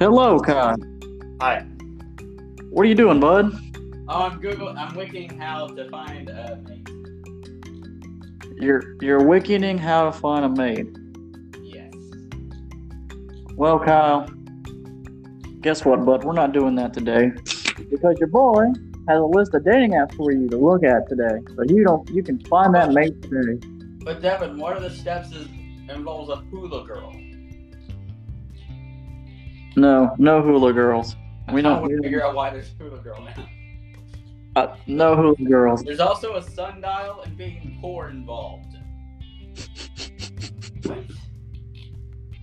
Hello, Kyle. Hi. What are you doing, bud? Oh, I'm Google. I'm wicking how to find a mate. You're you're wikiing how to find a mate. Yes. Well, Kyle, guess what, bud? We're not doing that today because your boy has a list of dating apps for you to look at today. So you don't you can find that mate today. But Devin, one of the steps is involves a hula girl. No, no hula girls. We don't. want to figure out why there's hula girl now. Uh, no hula girls. There's also a sundial and being poor involved.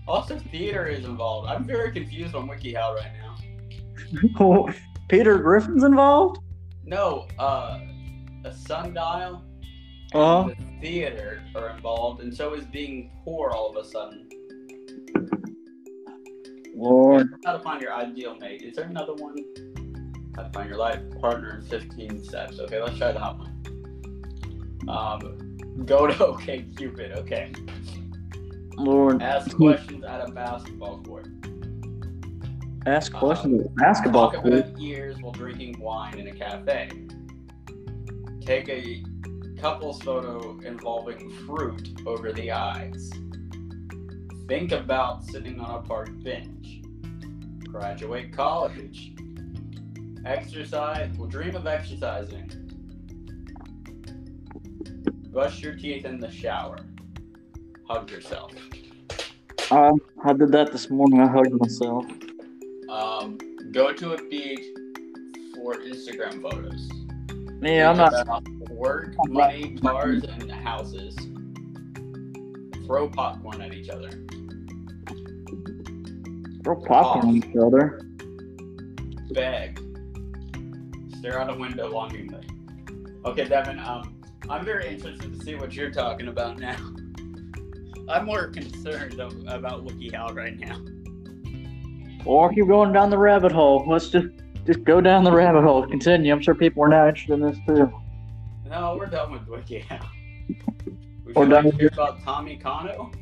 Also, theater is involved. I'm very confused on WikiHow right now. Peter Griffin's involved. No, uh, a sundial and Uh-huh. the theater are involved, and so is being poor all of a sudden. Lord, How to find your ideal mate. Is there another one? How to find your life partner in 15 steps. Okay, let's try that one. Um, go to OK Cupid. Okay. Lord. Ask questions at a basketball court. Ask questions at a basketball Talk court. about years while drinking wine in a cafe. Take a couple's photo involving fruit over the eyes. Think about sitting on a park bench. Graduate college. Exercise. Well, dream of exercising. Brush your teeth in the shower. Hug yourself. Um, I did that this morning. I hugged myself. Um, go to a beach for Instagram photos. Yeah, I'm not. about Work, money, cars, and houses. Throw popcorn at each other. Throw popcorn at each other. Beg. Stare out a window longingly. Okay, Devin. Um, I'm very interested to see what you're talking about now. I'm more concerned about WikiHow right now. Or keep going down the rabbit hole. Let's just just go down the rabbit hole. Continue. I'm sure people are now interested in this too. No, we're done with WikiHow. Would We're you done like to with hear about Tommy Kono?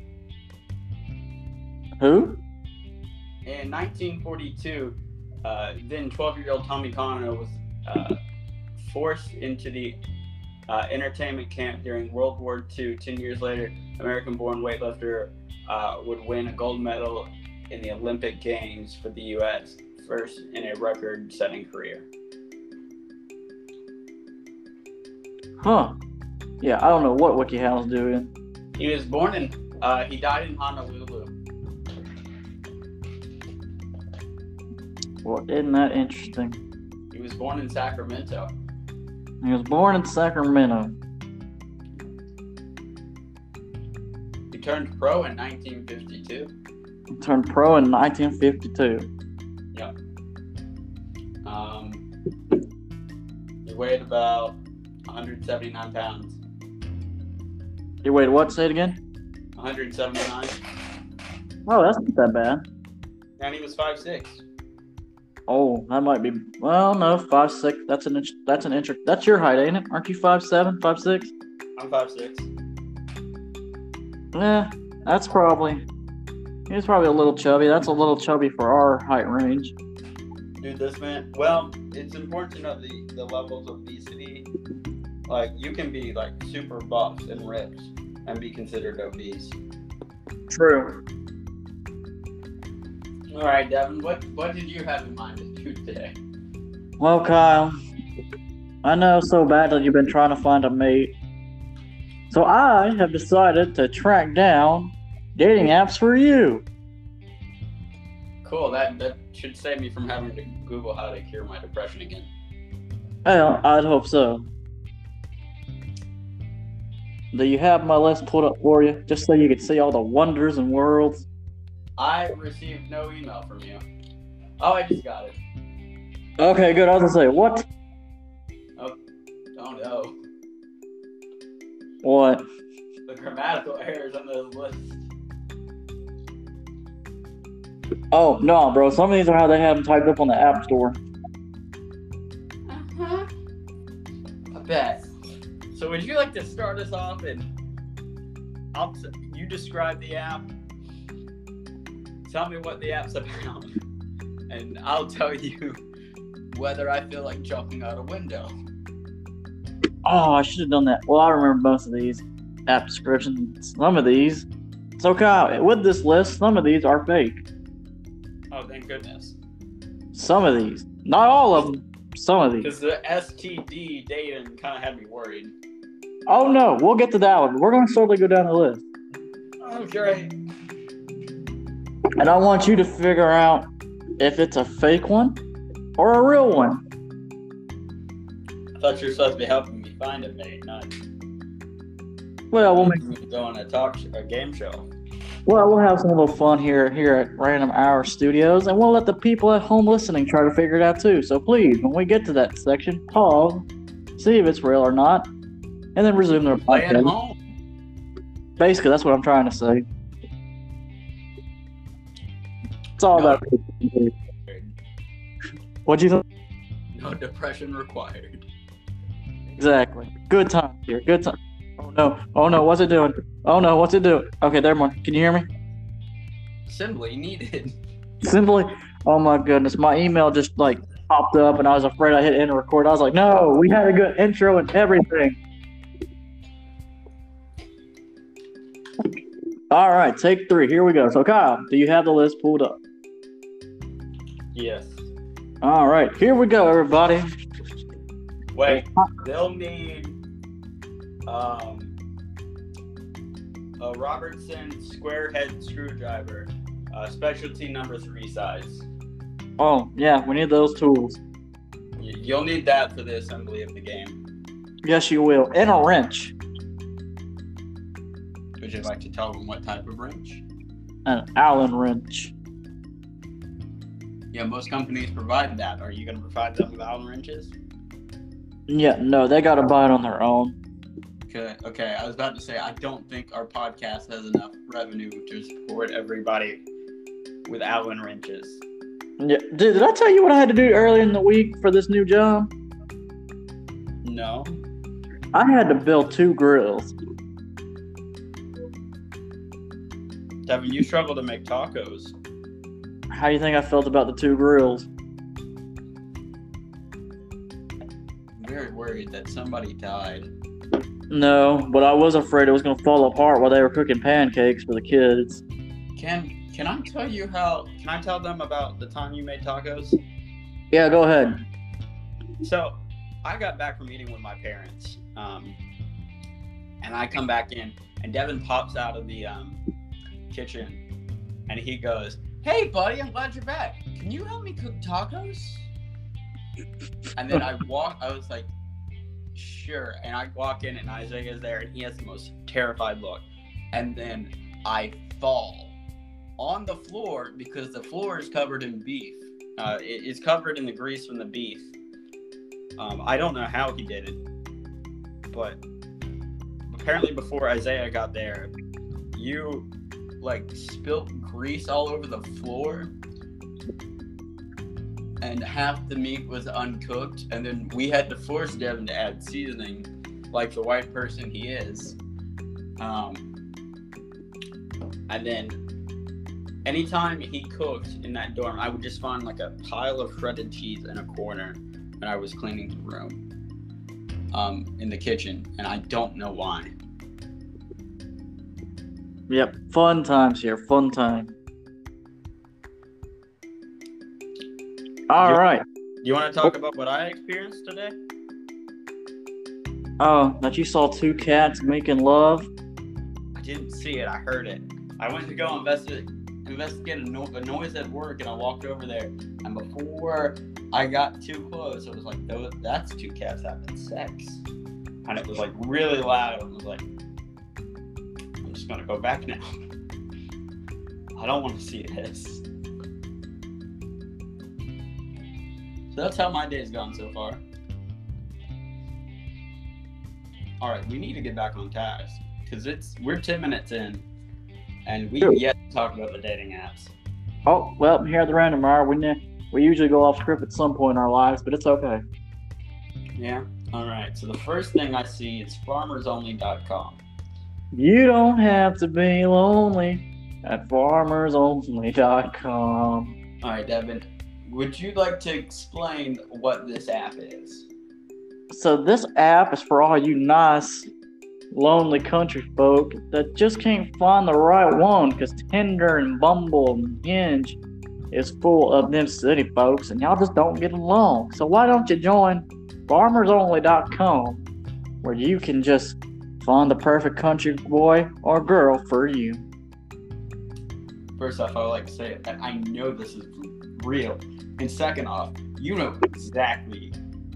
Who? In 1942, uh, then 12 year old Tommy Kono was uh, forced into the uh, entertainment camp during World War II. Ten years later, American born weightlifter uh, would win a gold medal in the Olympic Games for the U.S., first in a record setting career. Huh? Yeah, I don't know what WikiHow's doing. He was born in, uh, he died in Honolulu. Well, isn't that interesting? He was born in Sacramento. He was born in Sacramento. He turned pro in 1952. He turned pro in 1952. Um, he weighed about 179 pounds. You wait, what? Say it again. 179. Oh, that's not that bad. And he was 5'6. Oh, that might be. Well, no, five six. That's an inch. That's an inch. That's your height, ain't it? Aren't you five seven, five six? I'm 5'6. Yeah, that's probably. He's probably a little chubby. That's a little chubby for our height range. Dude, this man, well, it's important to know the, the levels of obesity. Like, you can be, like, super buff and ripped and be considered obese. True. All right, Devin, what, what did you have in mind to do today? Well, Kyle, I know so bad that you've been trying to find a mate. So I have decided to track down dating apps for you. Cool, that, that should save me from having to Google how to cure my depression again. Well, I'd hope so. Do you have my list pulled up for you, just so you can see all the wonders and worlds? I received no email from you. Oh, I just got it. Okay, good. I was gonna say what? Oh no, What? the grammatical errors on this list. Oh no, bro. Some of these are how they have them typed up on the App Store. Uh-huh. I bet. So would you like to start us off and I'll, you describe the app. Tell me what the app's about. and I'll tell you whether I feel like jumping out a window. Oh, I should have done that. Well, I remember most of these app descriptions. Some of these. So, Kyle, with this list, some of these are fake. Oh, thank goodness. Some of these. Not all of them. Some of these. Because the STD dating kind of had me worried. Oh, no. We'll get to that one. We're going to slowly go down the list. Okay. And I want you to figure out if it's a fake one or a real one. I thought you were supposed to be helping me find a mate, not Well, we'll make me go on a talk sh- a game show. Well, we'll have some little fun here here at Random Hour Studios, and we'll let the people at home listening try to figure it out too. So please, when we get to that section, pause, see if it's real or not, and then resume their podcast. Basically, that's what I'm trying to say. It's all No. about. What do you think? No depression required. Exactly. Good time here. Good time. Oh no! Oh no! What's it doing? Oh no! What's it doing? Okay, there, one. Can you hear me? Assembly needed. Simply, oh my goodness, my email just like popped up, and I was afraid I hit end record. I was like, no, we had a good intro and everything. All right, take three. Here we go. So, Kyle, do you have the list pulled up? Yes. All right, here we go, everybody. Wait, they'll need um, a Robertson square head screwdriver, uh, specialty number three size. Oh yeah, we need those tools. Y- You'll need that for the assembly of the game. Yes, you will, and a wrench, Would you like to tell them what type of wrench? an Allen wrench. Yeah, most companies provide that. Are you going to provide them with Allen wrenches? Yeah, no, they got to buy it on their own. Okay, okay. I was about to say I don't think our podcast has enough revenue to support everybody with Allen wrenches. Yeah, dude, did I tell you what I had to do earlier in the week for this new job? No. I had to build two grills. Devin, you struggle to make tacos. How do you think I felt about the two grills? Very worried that somebody died. No, but I was afraid it was gonna fall apart while they were cooking pancakes for the kids. Can can I tell you how? Can I tell them about the time you made tacos? Yeah, go ahead. So, I got back from eating with my parents, um, and I come back in, and Devin pops out of the um, kitchen, and he goes, "Hey, buddy, I'm glad you're back. Can you help me cook tacos?" And then I walk. I was like, "Sure." And I walk in, and Isaiah's there, and he has the most terrified look. And then I fall on the floor because the floor is covered in beef. Uh, it is covered in the grease from the beef. Um, I don't know how he did it, but apparently before Isaiah got there, you like spilt grease all over the floor, and half the meat was uncooked, and then we had to force Devin to add seasoning, like the white person he is. Um, and then anytime he cooked in that dorm, I would just find like a pile of shredded cheese in a corner when I was cleaning the room um, in the kitchen, and I don't know why. Yep, fun times here, fun time. All Yeah. right. Do you want to talk oh. about what I experienced today? Oh, that you saw two cats making love. I didn't see it. I heard it. I went to go investigate investigate a, no- a noise at work, and I walked over there. And before I got too close, I was like, "Those, that's two cats having sex." And it was like really loud. I was like, "I'm just gonna go back now. I don't want to see this." So that's how my day's gone so far. All right, we need to get back on task because it's we're ten minutes in, and we Sure. yet to talk about the dating apps. Oh, well, here at the Random Hour, we ne- we usually go off script at some point in our lives, but it's okay. Yeah. All right. So the first thing I see is farmersonly.com. You don't have to be lonely at farmersonly.com. All right, Devin. would you like to explain what this app is? So this app is for all you nice, lonely country folk that just can't find the right one because Tinder and Bumble and Hinge is full of them city folks and y'all just don't get along. So why don't you join farmersonly.com where you can just find the perfect country boy or girl for you. First off, I would like to say that I know this is real. And second off, you know exactly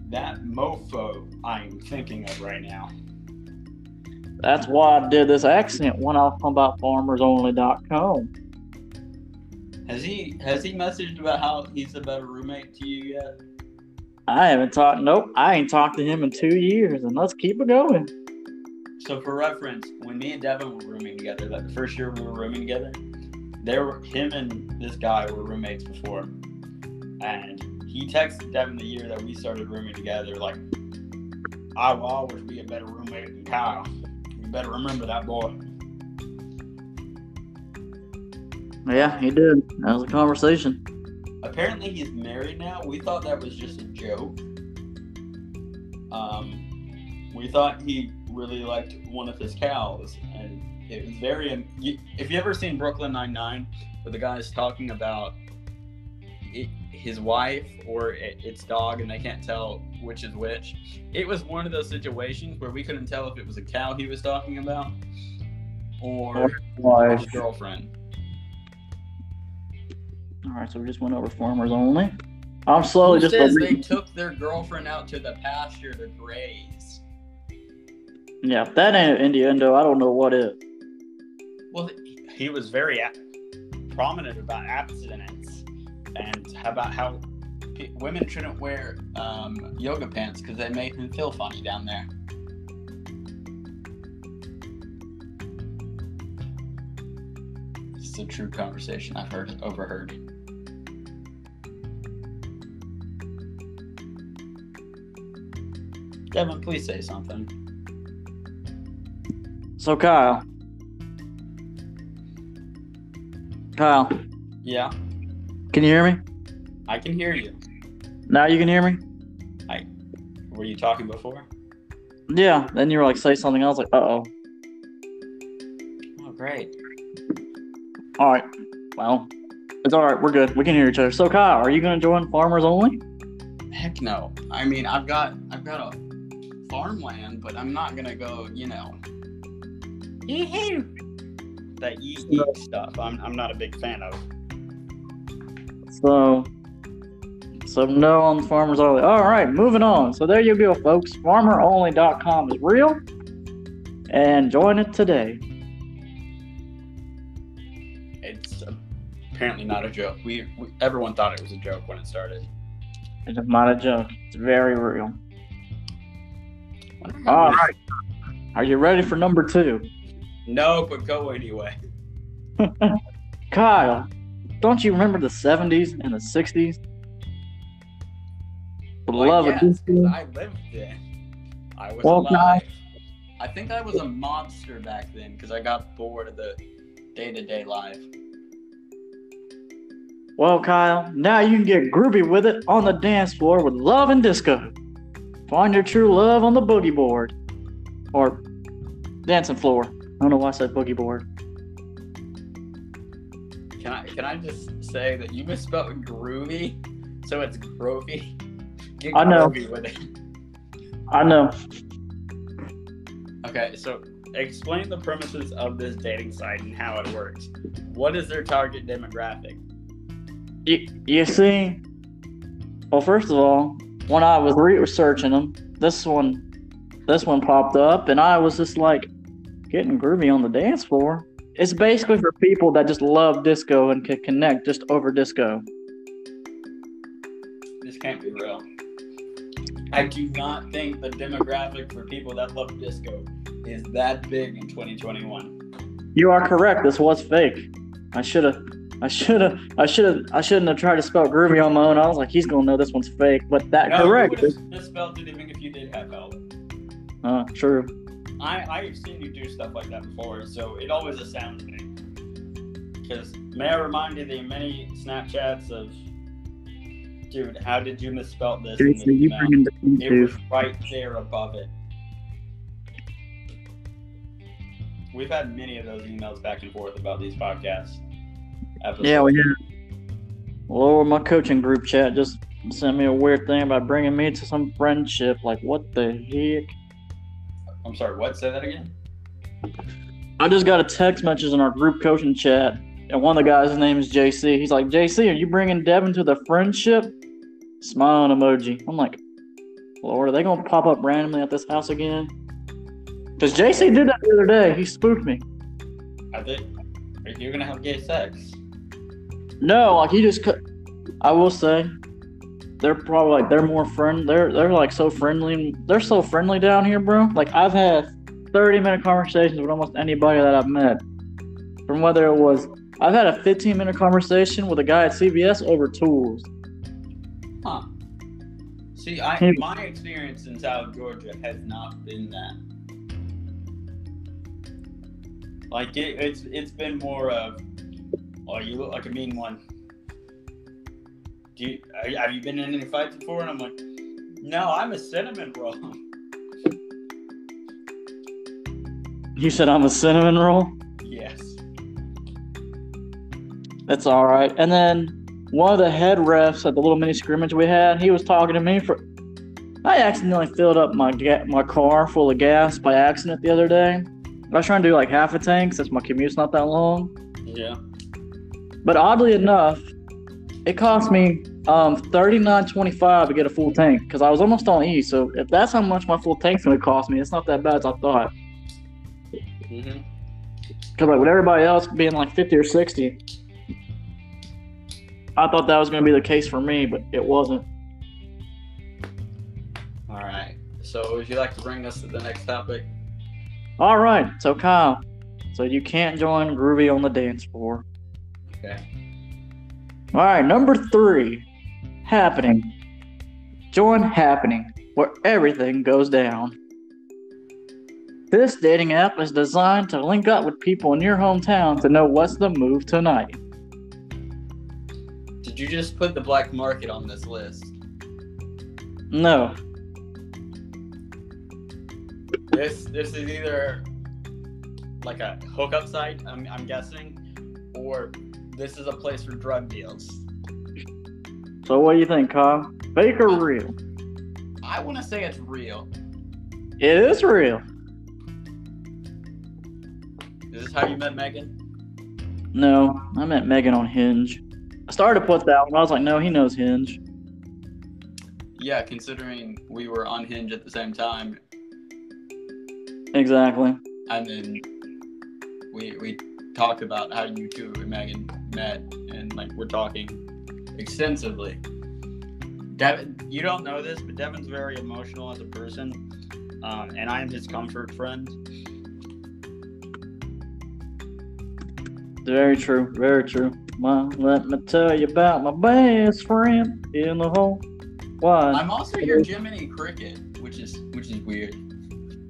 that mofo I'm thinking of right now. That's why I did this accent when I come about farmersonly.com. Has he has he messaged about how he's a better roommate to you yet? I haven't talked. Nope, I ain't talked to him in two years, and let's keep it going. So for reference, when me and Devin were rooming together, like the first year we were rooming together, there were him and this guy were roommates before, and he texted Devin the year that we started rooming together, like, "I will always be a better roommate than Kyle. You better remember that boy." Yeah, he did. That was a conversation. Apparently, he's married now. We thought that was just a joke. Um, we thought he really liked one of his cows, and it was very. If you ever seen Brooklyn Nine Nine, where the guy is talking about it, his wife or it, its dog, and they can't tell which is which, it was one of those situations where we couldn't tell if it was a cow he was talking about or his girlfriend. All right, so we just went over farmers only. I'm slowly Who just. says they took their girlfriend out to the pasture to graze. Yeah, if that ain't innuendo, I don't know what is. Well, he was very prominent about abstinence and about how women shouldn't wear um, yoga pants because they make them feel funny down there. It's a true conversation I've heard overheard. Devin, please say something. So Kyle. Kyle. Yeah. Can you hear me? I can hear you. Now you can hear me? I were you talking before? Yeah. Then you were like say something else like uh oh. Oh great. Alright. Well, it's alright, we're good. We can hear each other. So Kyle, are you gonna join Farmers Only? Heck no. I mean I've got I've got a farmland, but I'm not gonna go, you know, that eat, eat stuff. I'm, I'm not a big fan of. So, so no on farmers only. All right, moving on. So there you go, folks. FarmerOnly.com is real, and join it today. It's apparently not a joke. We, we everyone thought it was a joke when it started. It's not a joke. It's very real. All right. Are you ready for number two? No, but go anyway. Kyle, don't you remember the 70s and the 60s? The well, love yes, of I lived then. I was well, alive. I think I was a monster back then because I got bored of the day to day life. Well, Kyle, now you can get groovy with it on the dance floor with love and disco. Find your true love on the boogie board. Or dancing floor. I don't know why I said boogie board. Can I can I just say that you misspelled groovy, so it's groovy. Get I know. I know. Okay, so explain the premises of this dating site and how it works. What is their target demographic? You, you see, well, first of all, when I was researching them, this one, this one popped up, and I was just like getting groovy on the dance floor. It's basically for people that just love disco and can connect just over disco. This can't be real. I do not think the demographic for people that love disco is that big in 2021. You are correct. This was fake. I should have I should have, I should have, I shouldn't have tried to spell groovy on my own. I was like, he's gonna know this one's fake, but that no, correct. You would have spelled it even if you did have help. Uh, true. I I've seen you do stuff like that before, so it always astounds me. Because may I remind you the many Snapchats of Dude, how did you misspell this? JC, the you the It was right there above it. We've had many of those emails back and forth about these podcasts. Episodes. Yeah, we have. Well, my coaching group chat just sent me a weird thing about bringing me to some friendship. Like, what the heck? I'm sorry, what? Say that again? I just got a text message in our group coaching chat, and one of the guys' name is JC. He's like, JC, are you bringing Devin to the friendship? Smiling emoji. I'm like, Lord, are they gonna pop up randomly at this house again? Because JC did that the other day. He spooked me. I think you're gonna have gay sex. No, like he just. Cu- I will say, they're probably like they're more friend. They're they're like so friendly. They're so friendly down here, bro. Like I've had thirty minute conversations with almost anybody that I've met. From whether it was, I've had a fifteen minute conversation with a guy at CVS over tools. Huh. See, I Hmm. my experience in South Georgia has not been that. Like it, it's it's been more of, oh, you look like a mean one. Do you, have you been in any fights before? And I'm like, no, I'm a cinnamon roll. You said I'm a cinnamon roll. yes. That's all right. And then one of the head refs at the little mini scrimmage we had, he was talking to me for. I accidentally filled up my ga- my car full of gas by accident the other day. I was trying to do like half a tank since my commute's not that long. Yeah. But oddly enough, it cost me um thirty nine twenty five to get a full tank because I was almost on E. So if that's how much my full tank's gonna cost me, it's not that bad as I thought. hmm Because like with everybody else being like fifty or sixty, I thought that was gonna be the case for me, but it wasn't. All right. So, would you like to bring us to the next topic? All right, so Kyle, so you can't join Groovy on the dance floor. Okay. All right, number three, happening. Join happening, where everything goes down. This dating app is designed to link up with people in your hometown to know what's the move tonight. Did you just put the black market on this list? No, This this is either like a hookup site, I'm, I'm guessing, or this is a place for drug deals. so what do you think, Kyle? Fake or real? I want to say it's real. It is real. Is this how you met Megan? No, I met Megan on Hinge. I started to put that one, I was like, no, he knows Hinge. Yeah, considering we were on Hinge at the same time, Exactly. and then we we talked about how you two and Megan met, and like we're talking extensively. Devin, you don't know this, but Devin's very emotional as a person, um, and I am his comfort friend. Very true. Very true. Well, let me tell you about my best friend in the whole wide. I'm also your Jiminy Cricket, which is which is weird.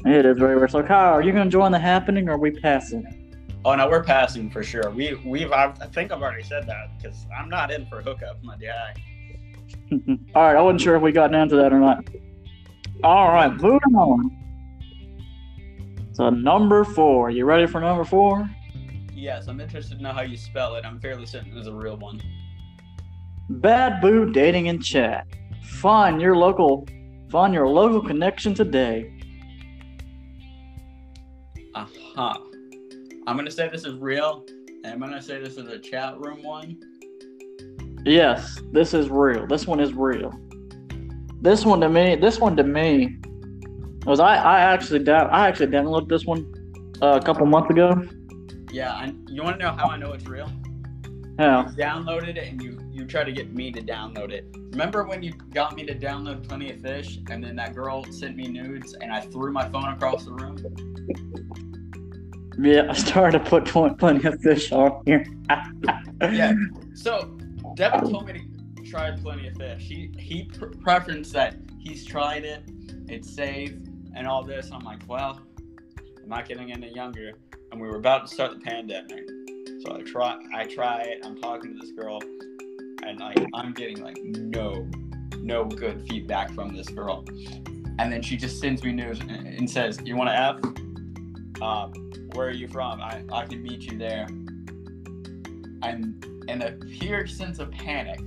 It is very weird. So, Kyle, are you going to join the happening or are we passing? Oh no, we're passing for sure. We we've I think I've already said that because I'm not in for hookup, my guy. All right. I wasn't sure if we got down to that or not. All right. Moving on. So, number four. You ready for number four? Yes, I'm interested to know how you spell it. I'm fairly certain it's a real one. Badoo Dating and Chat. Find your local. Find your local connection today. Uh huh. I'm gonna say this is real, and I'm gonna say this is a chat room one. Yes, this is real. This one is real. This one to me, this one to me, was I, I actually down, I actually downloaded this one uh, a couple months ago. Yeah, and you want to know how I know it's real? Yeah, You downloaded it and you you try to get me to download it. Remember when you got me to download Plenty of Fish, and then that girl sent me nudes, and I threw my phone across the room? Yeah. I started to put plenty of fish on here. Yeah. So Devin told me to try Plenty of Fish. He he pre- preferenced that he's tried it, it's safe, and all this. I'm like, well, I'm not getting any younger, and we were about to start the pandemic. So I try I try it. I'm talking to this girl, and like I'm getting like no, no good feedback from this girl. And then she just sends me news and, and says, "You want to f? Uh, where are you from? I I can meet you there." And in a pure sense of panic,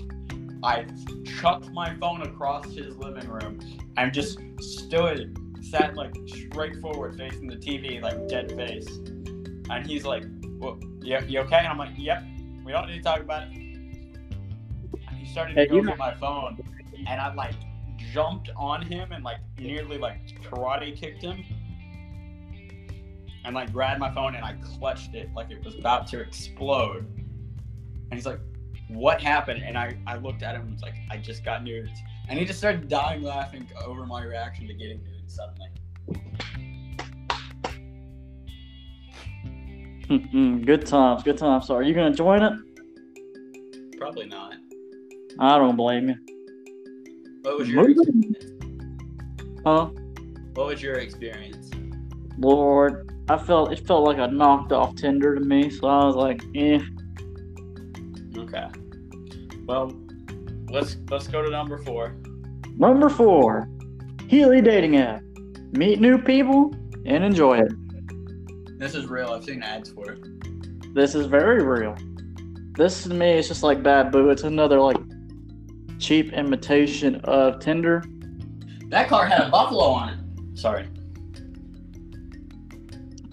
I chucked my phone across his living room and just stood, sat like straight forward facing the TV, like dead face. And he's like, well, you, you okay? And I'm like, yep, we don't need to talk about it. And he started to Hey, go through my phone, and I like jumped on him and like nearly like karate kicked him. And like grabbed my phone and I clutched it like it was about to explode. And he's like, what happened? And I, I looked at him and was like, I just got nudes. And he just started dying laughing over my reaction to getting nudes suddenly. Mm-mm, good times, good times. So, are you gonna join it? Probably not. I don't blame you. What was your experience? Huh? What was your experience? Lord, I felt it felt like a knocked off Tinder to me. So I was like, eh. Okay. Well, let's let's go to number four. Number four, Hily dating app. Meet new people and enjoy it. This is real. I've seen ads for it. This is very real. This to me is just like Badoo. It's another like cheap imitation of Tinder. That car had a buffalo on it. Sorry.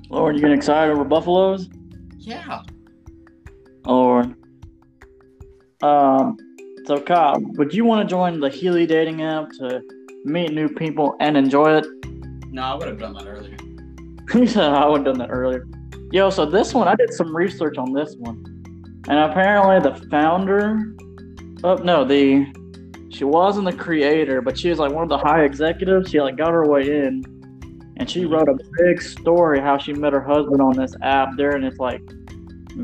Lord, you getting excited over buffaloes? Yeah. Lord. Um. So Kyle, would you want to join the Hily dating app to meet new people and enjoy it? No, I would have done that earlier. He said I would have done that earlier. Yo, so this one, I did some research on this one. And apparently the founder oh no, the she wasn't the creator, but she was like one of the high executives. She like got her way in. And she wrote a big story how she met her husband on this app during its like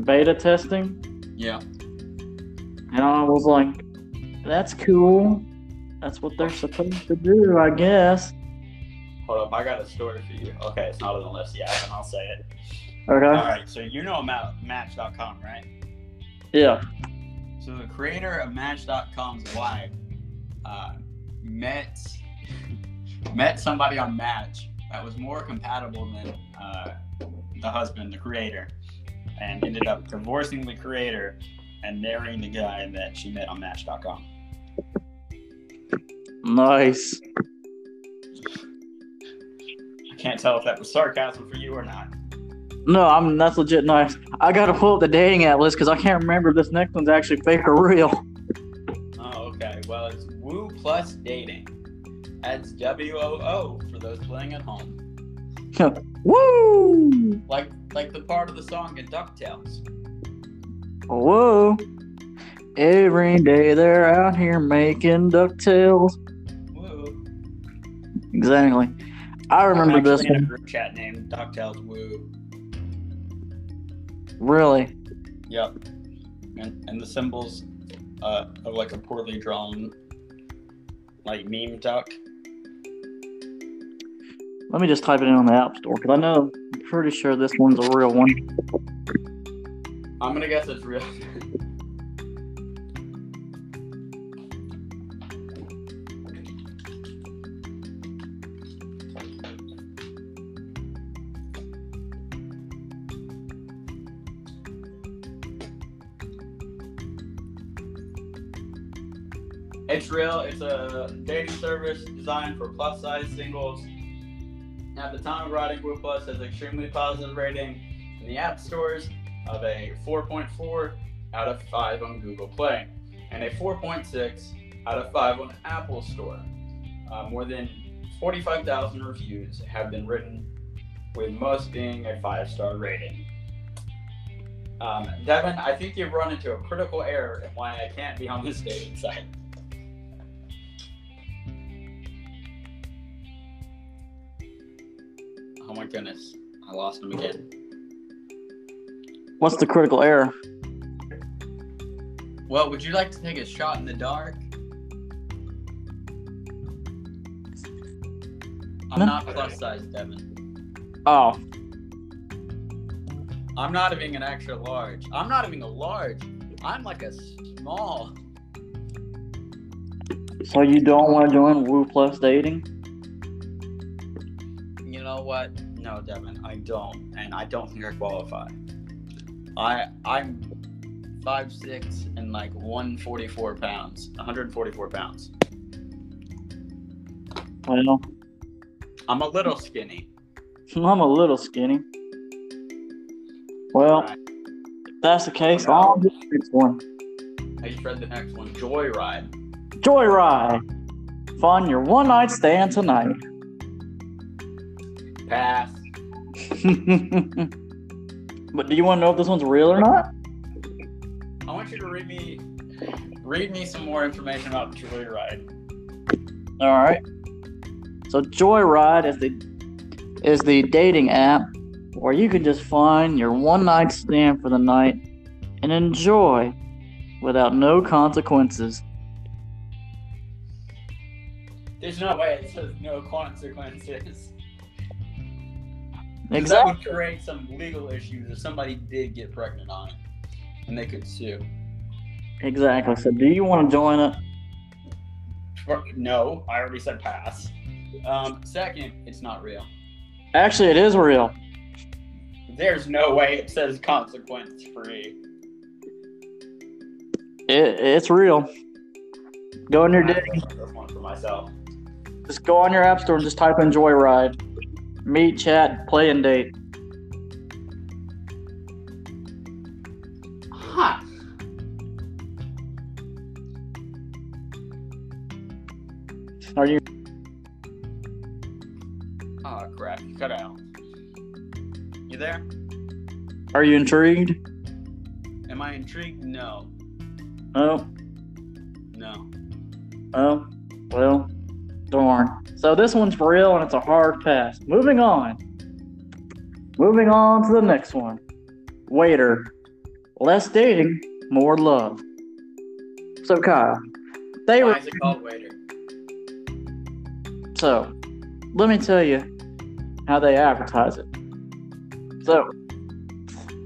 beta testing. Yeah. And I was like, that's cool. That's what they're supposed to do, I guess. Hold up, I got a story for you. Okay, it's not on the list yet, and I'll say it. Okay. All right, so you know about Match.com, right? Yeah. So the creator of Match.com's wife uh, met met somebody on Match that was more compatible than uh, the husband, the creator, and ended up divorcing the creator and marrying the guy that she met on Match.com. Nice. I can't tell if that was sarcasm for you or not. No, I'm that's legit nice. I gotta pull up the dating app list because I can't remember if this next one's actually fake or real. Oh, okay. Well, it's Woo Plus Dating. That's W O O for those playing at home. Woo! Like like the part of the song in DuckTales. Whoa! Every day they're out here making DuckTales. Woo. Exactly. I remember this in a group chat named DuckTales Woo. Really. Yep. And and the symbols uh, of like a poorly drawn like meme duck. Let me just type it in on the App Store because I know I'm pretty sure this one's a real one. I'm gonna guess it's real. It's real. It's a dating service designed for plus size singles. At the time of writing, Woo Plus has extremely positive rating in the app stores of a 4.4 out of 5 on Google Play and a 4.6 out of 5 on Apple Store. Uh, more than 45,000 reviews have been written, with most being a 5 star rating. Um, Devin, I think you've run into a critical error in why I can't be on this dating site. Oh my goodness, I lost him again. What's the critical error? Well, would you like to take a shot in the dark? I'm No. not plus size, Devin. Oh, I'm not even an extra large. I'm not even a large. I'm like a small. So you don't want to join Woo Plus Dating? You know what? No, Devin, I don't, and I don't think I qualify. I I'm five six and like one forty four pounds, one hundred forty four pounds. Well, I'm a little skinny. I'm a little skinny. Well, Right. if that's the case, I'll do the next one. I just read the next one, Joyride. Joyride. Fun your one night stand tonight. Pass. but do you want to know if this one's real or not? I want you to read me read me some more information about Joyride. All right. So Joyride is the is the dating app where you can just find your one night stand for the night and enjoy without no consequences. There's no way it says no consequences. 'Cause That Exactly. would create some legal issues if somebody did get pregnant on it, and they could sue. Exactly. So do you want to join it? No, I already said pass. Um, second, it's not real. Actually, it is real. There's no way it says consequence free. It, it's real. Go on your dating. This one for myself. Just go on your app store and just type in Joyride. Meet, chat, play, and date. Huh. Are you? Oh crap! You cut out. You there? Are you intrigued? Am I intrigued? No. Oh, No. oh, well, darn. So this one's for real and it's a hard pass. Moving on. Moving on to the next one. Waiter. Less dating, more love. So Kyle, they Why were is it called waiter? so. Let me tell you how they advertise it. So,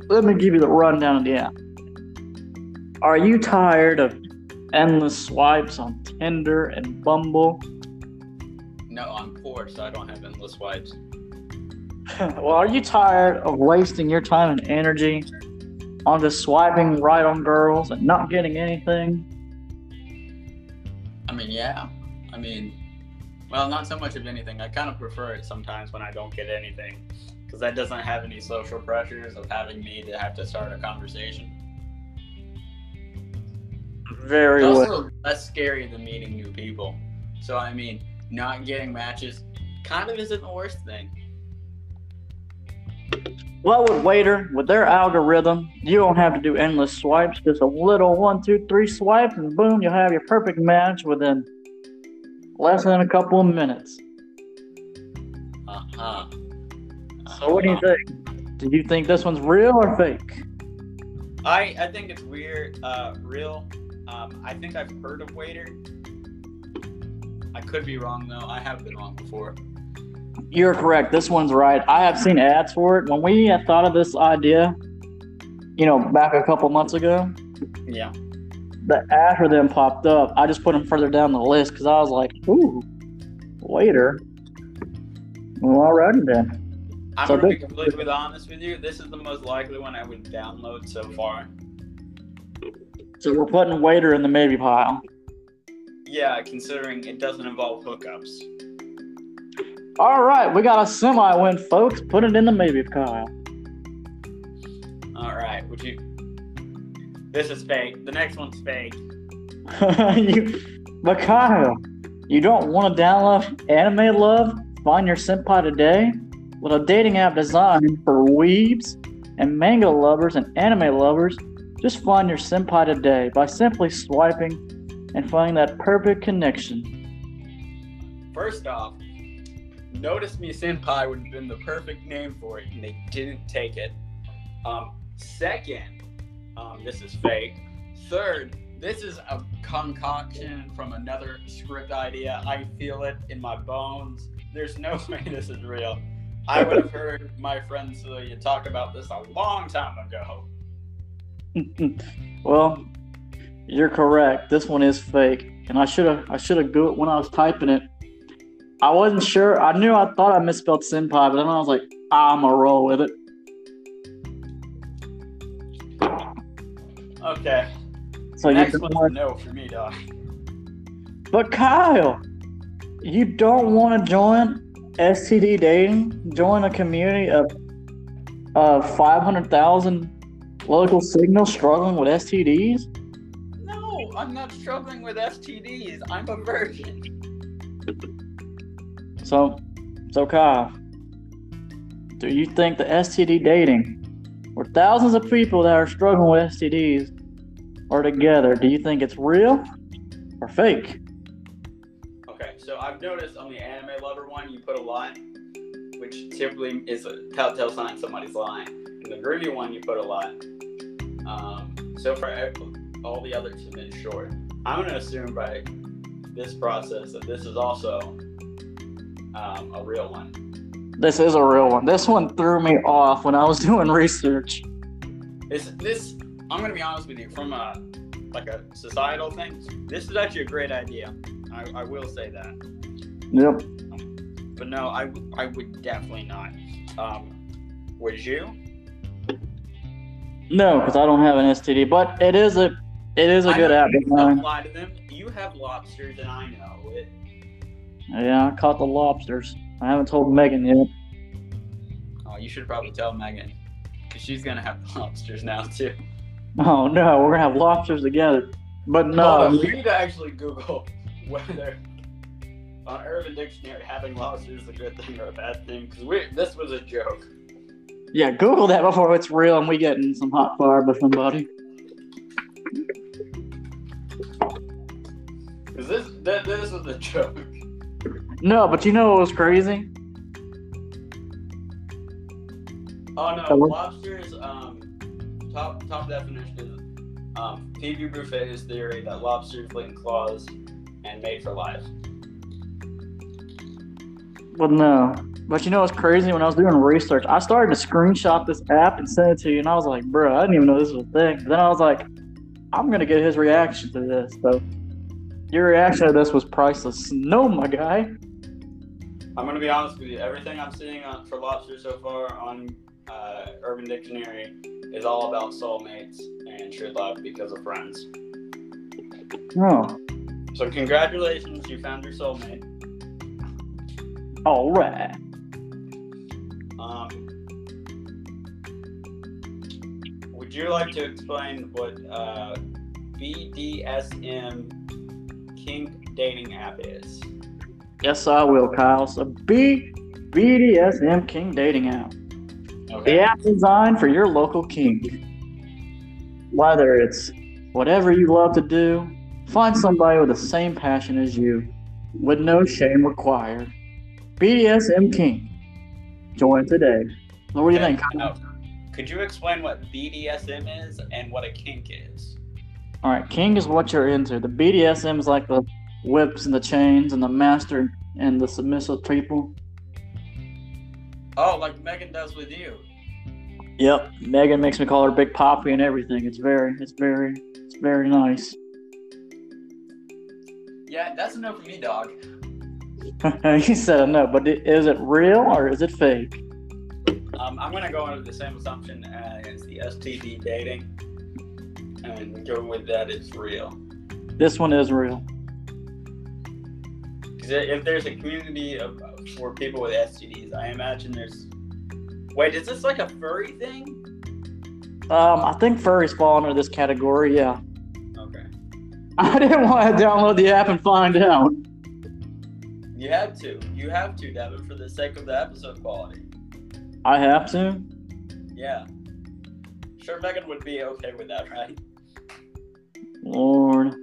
let me give you the rundown of the app. Are you tired of endless swipes on Tinder and Bumble? No, I'm poor, so I don't have endless swipes. well, are you tired of wasting your time and energy on just swiping right on girls and not getting anything? I mean, yeah. I mean, well, not so much of anything. I kind of prefer it sometimes when I don't get anything, because that doesn't have any social pressures of having me to have to start a conversation. Very It's well. also less scary than meeting new people. So I mean, not getting matches kind of isn't the worst thing. Well, with Waiter, with their algorithm, you don't have to do endless swipes. Just a little one, two, three swipes, and boom, you'll have your perfect match within less than a couple of minutes. Uh huh. So, what do you think? Do you think this one's real or fake? I I think it's weird, uh, real. Um, I think I've heard of Waiter. I could be wrong though. I have been wrong before. You're correct. This one's right. I have seen ads for it. When we had thought of this idea, you know, back a couple months ago, Yeah. the ad for them popped up. I just put them further down the list because I was like, ooh, Waiter. Well, alrighty then. I'm So gonna be this- completely honest with you. This is the most likely one I would download so far. So we're putting Waiter in the maybe pile. Yeah, considering it doesn't involve hookups. All right, we got a semi win, folks. Put it in the maybe pile. All right, would you? This is fake. The next one's fake. you, but Kyle, you don't want to download Anime Love? Find your senpai today? With a dating app designed for weebs and manga lovers and anime lovers, just find your senpai today by simply swiping and find that perfect connection. First off, Notice Me Senpai would have been the perfect name for it, and they didn't take it. Um, second, um, this is fake. Third, this is a concoction from another script idea. I feel it in my bones. There's no way this is real. I would have heard my friend Celia talk about this a long time ago. well, you're correct. This one is fake. and I should have I should have go when I was typing it. I wasn't sure. I knew I thought I misspelled senpai, but then I was like, I'm a roll with it. Okay. So you Next don't one's no for me, dog. but Kyle, you don't want to join STD dating? Join a community of of five hundred thousand local signals struggling with STDs? No, I'm not struggling with STDs. I'm a virgin. So, so Kyle, do you think the STD dating, where thousands of people that are struggling with STDs are together, do you think it's real or fake? Okay, so I've noticed on the anime lover one, you put a lot, which typically is a telltale sign somebody's lying. In the groovy one, you put a lot. Um, so far, ev- all the others have been short. I'm going to assume by this process that this is also um, a real one. This is a real one. This one threw me off when I was doing research. This, this, I'm going to be honest with you, from a like a societal thing, this is actually a great idea. I, I will say that. Yep. But no, I, I would definitely not. Um, would you? No, because I don't have an STD, but it is a it is a I good app. lie to them. You have lobsters, and I know it. Yeah, I caught the lobsters. I haven't told Megan yet. Oh, you should probably tell Megan, because she's gonna have lobsters now too. Oh no, we're gonna have lobsters together. But no, we need to actually Google whether on Urban Dictionary having lobsters is a good thing or a bad thing. Because we this was a joke. yeah, Google that before it's real and we get in some hot fire with somebody. Because this th- this was a joke. No, but you know what was crazy? Oh no, lobsters. Um, top top definition is um, Phoebe Buffay's theory that lobsters in claws and made for life. Well, no. But you know what's crazy? When I was doing research, I started to screenshot this app and send it to you, and I was like, bro, I didn't even know this was a thing. But then I was like, I'm gonna get his reaction to this. So your reaction to this was priceless. No, my guy. I'm gonna be honest with you. Everything I'm seeing on, for lobsters so far on uh, Urban Dictionary is all about soulmates and true love because of friends. Oh, So congratulations, you found your soulmate. all right. Um, would you like to explain what uh, BDSM kink dating app is? Yes, I will, Kyle. So B BDSM Kink dating app. Okay. The app designed for your local kink. Whether it's whatever you love to do, find somebody with the same passion as you, with no shame required. BDSM Kink. Join today. What do you think? Kyle? Could you explain what BDSM is and what a kink is? All right, Kink is what you're into. The BDSM is like the whips and the chains, and the master and the submissive people. Oh, like Megan does with you. Yep. Megan makes me call her Big Poppy and everything. It's very, it's very, it's very nice. Yeah, that's enough for me, dog. he said no, but is it real or is it fake? Um, I'm gonna go under the same assumption as the STD dating, and go with that it's real. This one is real. If there's a community of for people with STDs, I imagine there's. Wait, is this like a furry thing? Um, I think furries fall under this category. Yeah. Okay. I didn't want to download the app and find out. You had to. You have to, Devin, for the sake of the episode quality. I have to. Yeah. Sure, Megan would be okay with that, right? Lord.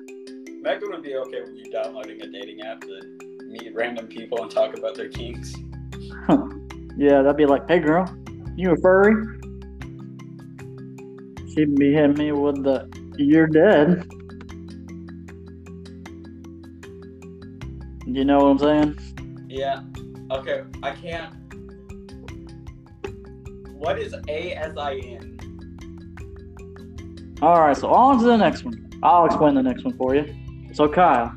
Megan would be okay with you downloading a dating app to meet random people and talk about their kinks. Yeah, that'd be like, hey girl, you a furry? She'd be hitting me with the, you're dead. You know what I'm saying? Yeah. Okay, I can't. What is ASIN? All right, so on to the next one. I'll explain the next one for you. So, Kyle,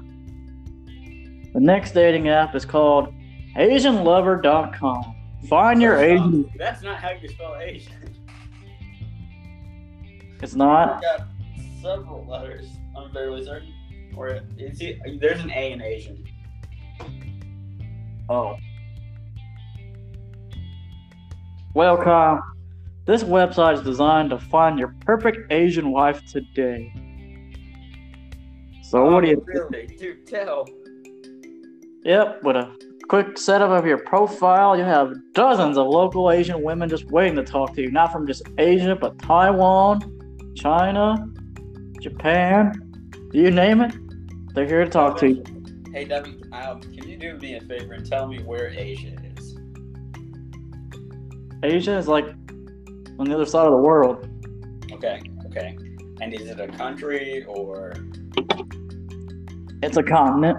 The next dating app is called AsianLover.com. Find your Asian. That's not how you spell Asian. It's not. I've got several letters. I'm fairly certain. Or is he, there's an A in Asian. Oh. Well, Kyle, this website is designed to find your perfect Asian wife today. So, what do you? really? Dude, tell. Yep, with a quick setup of your profile, you have dozens of local Asian women just waiting to talk to you. Not from just Asia, but Taiwan, China, Japan, you name it. They're here to talk to you. Hey, Debbie, um, can you do me a favor and tell me where Asia is? Asia is like on the other side of the world. Okay, okay. And is it a country or? It's a continent.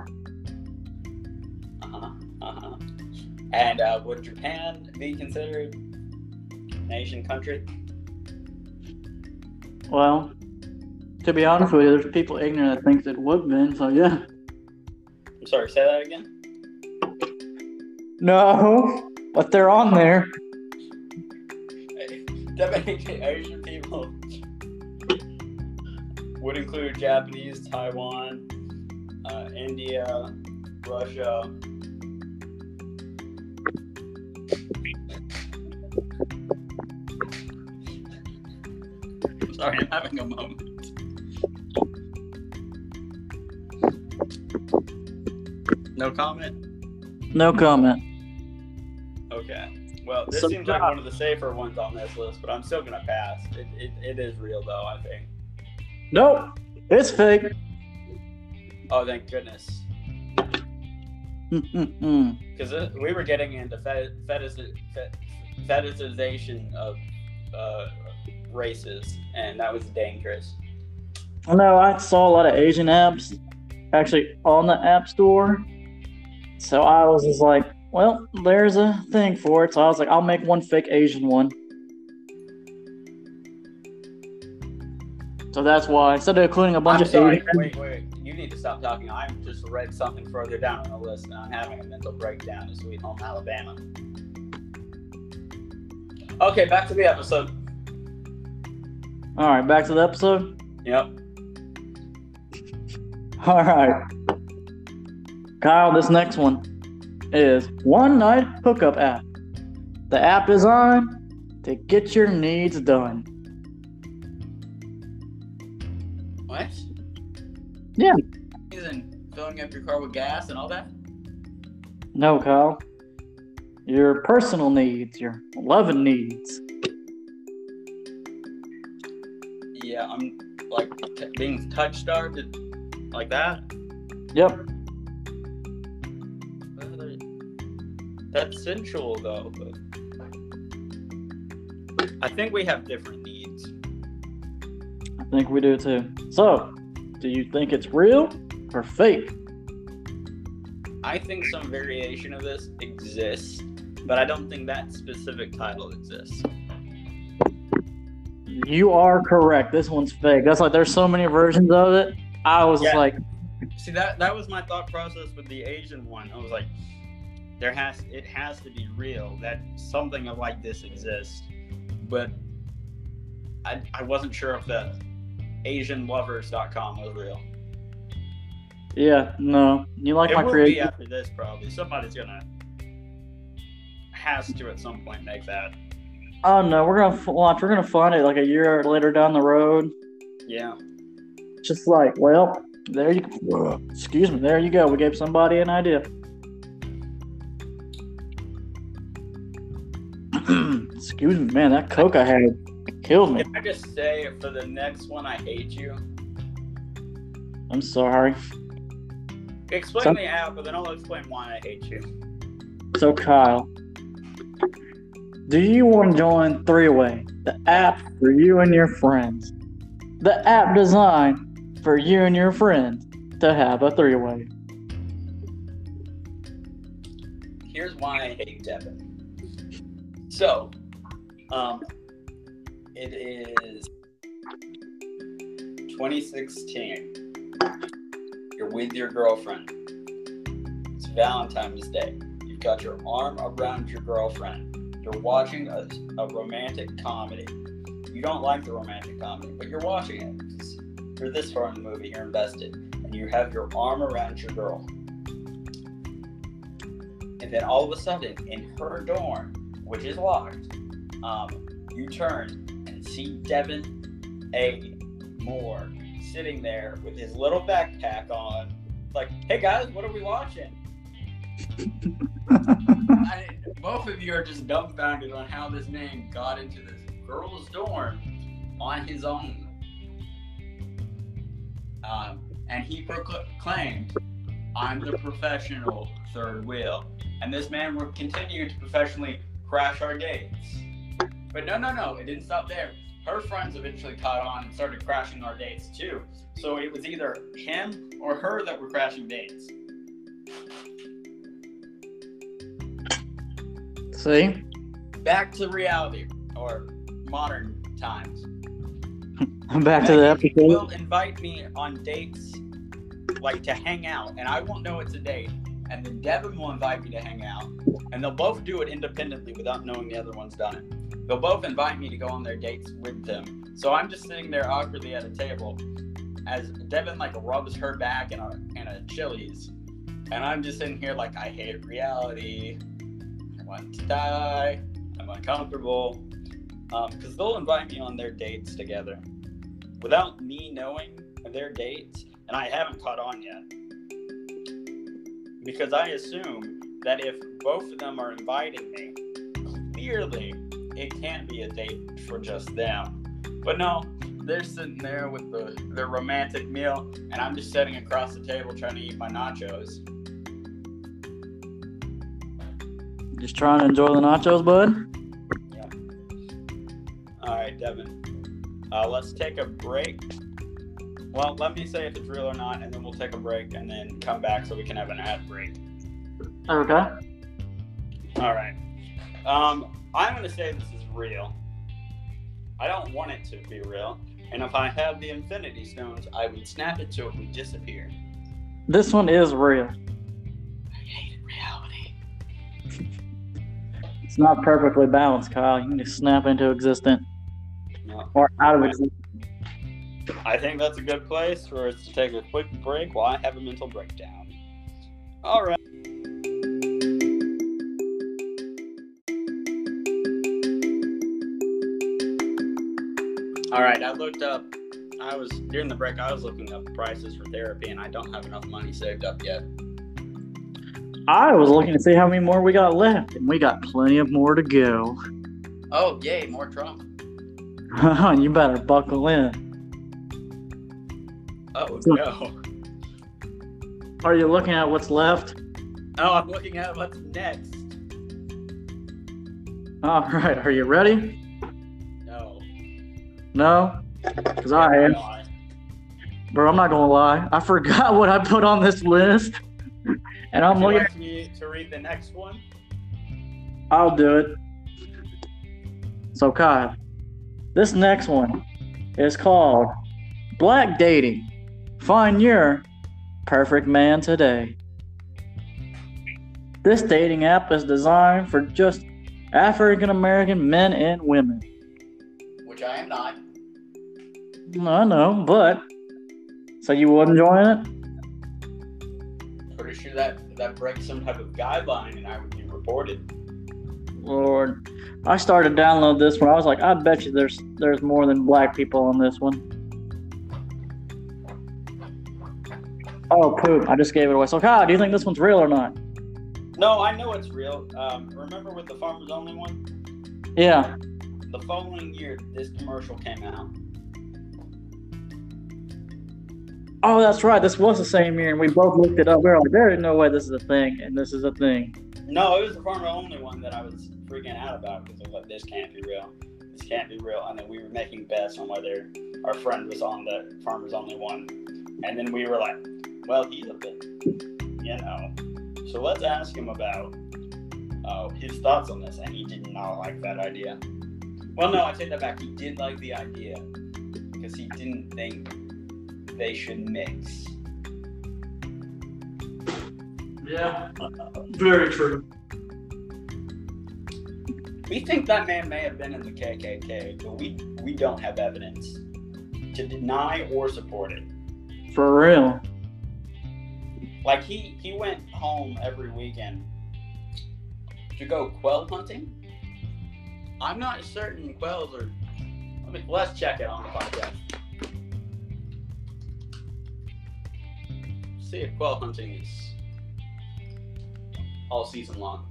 Uh huh. Uh huh. And uh, would Japan be considered an Asian country? Well, to be honest with you, there's people ignorant that thinks it would been. So yeah. I'm sorry. Say that again. No, but they're on there. Definitely Asian people would include Japanese, Taiwan, uh, India, Russia. Sorry, I'm having a moment. No comment? No comment. Okay. Well, this So- seems like one of the safer ones on this list, but I'm still gonna pass. It, it, it is real though, I think. Nope, it's fake. Oh, thank goodness. Because we were getting into fet- fetish, fet- fetishization of uh, races, and that was dangerous. no, I saw a lot of Asian apps actually on the App Store. So I was just like, well, there's a thing for it. So I was like, I'll make one fake Asian one. So that's why instead of including a bunch I'm of sorry. Asian, Wait, wait. Need to stop talking. I just read something further down on the list, and I'm having a mental breakdown in Sweet Home Alabama. Okay, back to the episode. all right, back to the episode. Yep. All right, Kyle, this next one is One Night Hookup App. The app designed to get your needs done. What? Yeah. Filling up your car with gas and all that? No, Kyle. Your personal needs, your loving needs. Yeah, I'm like t- being touch starved like that. Yep. That's sensual though. But I think we have different needs. I think we do too. So, do you think it's real or fake? I think some variation of this exists, but I don't think that specific title exists. You are correct. This one's fake. That's like there's so many versions of it. I was Yeah. like, See that that was my thought process with the Asian one. I was like, there has it has to be real that something like this exists, but I I wasn't sure if the AsianLovers.com was real. Yeah, no. You like it my will be creative? after this probably. Somebody's gonna has to at some point make that. Oh no, we're gonna f- watch. We're gonna find it like a year later down the road. Yeah. Just like, well, there you. Excuse me. There you go. We gave somebody an idea. Excuse me, man. That coke I had killed me. Can I just say for the next one I hate you? I'm sorry. Explain Some- the app, but then I'll explain why I hate you. So, Kyle, do you want to join Three Way, the app for you and your friends? The app designed for you and your friends to have a three way. Here's why I hate Devin. So, um, it is 2016. You're with your girlfriend. It's Valentine's Day. You've got your arm around your girlfriend. You're watching a, a romantic comedy. You don't like the romantic comedy, but you're watching it you're this far in the movie, you're invested, and you have your arm around your girl. And then all of a sudden, in her dorm, which is locked, um, you turn and see Devin A. Moore sitting there with his little backpack on. Like, hey guys, what are we watching? I, both of you are just dumbfounded on how this man got into this girl's dorm on his own. Um, and he proclaimed, I'm the professional third wheel. And this man will continue to professionally crash our dates. But no, no, no, it didn't stop there. Her friends eventually caught on and started crashing our dates too. So it was either him or her that were crashing dates. See? Back to reality or modern times. I'm back to the episode. will invite me on dates, like to hang out, and I won't know it's a date. And then Devin will invite me to hang out, and they'll both do it independently without knowing the other one's done it. They'll both invite me to go on their dates with them. So I'm just sitting there awkwardly at a table as Devin like rubs her back in a in a Chili's, and I'm just sitting here like I hate reality. I want to die. I'm uncomfortable. Um, because they'll invite me on their dates together without me knowing their dates, and I haven't caught on yet. Because I assume that if both of them are inviting me, clearly it can't be a date for just them. But no, they're sitting there with the, their romantic meal, and I'm just sitting across the table trying to eat my nachos. Just trying to enjoy the nachos, bud. Yeah. All right, Devin. Uh, let's take a break. Well, let me say if it's real or not, and then we'll take a break and then come back so we can have an ad break. Okay. All right. Um, I'm going to say this is real. I don't want it to be real. And if I had the Infinity Stones, I would snap it so it would disappear. This one is real. I hate reality. It's not perfectly balanced, Kyle. You can just snap into existence No. or out of existence. I think that's a good place for us to take a quick break while I have a mental breakdown. All right. All right, I looked up. I was during the break. I was looking up prices for therapy, and I don't have enough money saved up yet. I was looking to see how many more we got left, and we got plenty of more to go. Oh, yay! More Trump. you better buckle in. Oh no! Are you looking at what's left? Oh, I'm looking at what's next. All right. Are you ready? No. Because I am. Bro, I'm not going to lie. I forgot what I put on this list. And I'm looking. like me to read the next one? I'll do it. So, Kyle, this next one is called Black Dating. Find your perfect man today. This dating app is designed for just African American men and women. Which I am not. I know, but so you wouldn't join it? Pretty sure that that breaks some type of guideline, and I would be reported. Lord, I started to download this one. I was like, I bet you there's there's more than black people on this one. Oh poop! I just gave it away. So Kyle, do you think this one's real or not? No, I know it's real. Um, remember with the farmers only one? Yeah. The following year, this commercial came out. Oh, that's right. This was the same year, and we both looked it up. We were like, there is no way this is a thing, and this is a thing. No, it was the farmer only one that I was freaking out about because I was like, this can't be real. This can't be real. And then we were making bets on whether our friend was on the farmers only one. And then we were like, well, he's a bit, you know. So let's ask him about uh, his thoughts on this. And he did not like that idea. Well, no, I take that back. He did like the idea because he didn't think they should mix. Yeah, very true. We think that man may have been in the KKK, but we we don't have evidence to deny or support it. For real. Like he he went home every weekend to go quail hunting. I'm not certain quails are. Let me, let's check it on the podcast. See if quail hunting is all season long.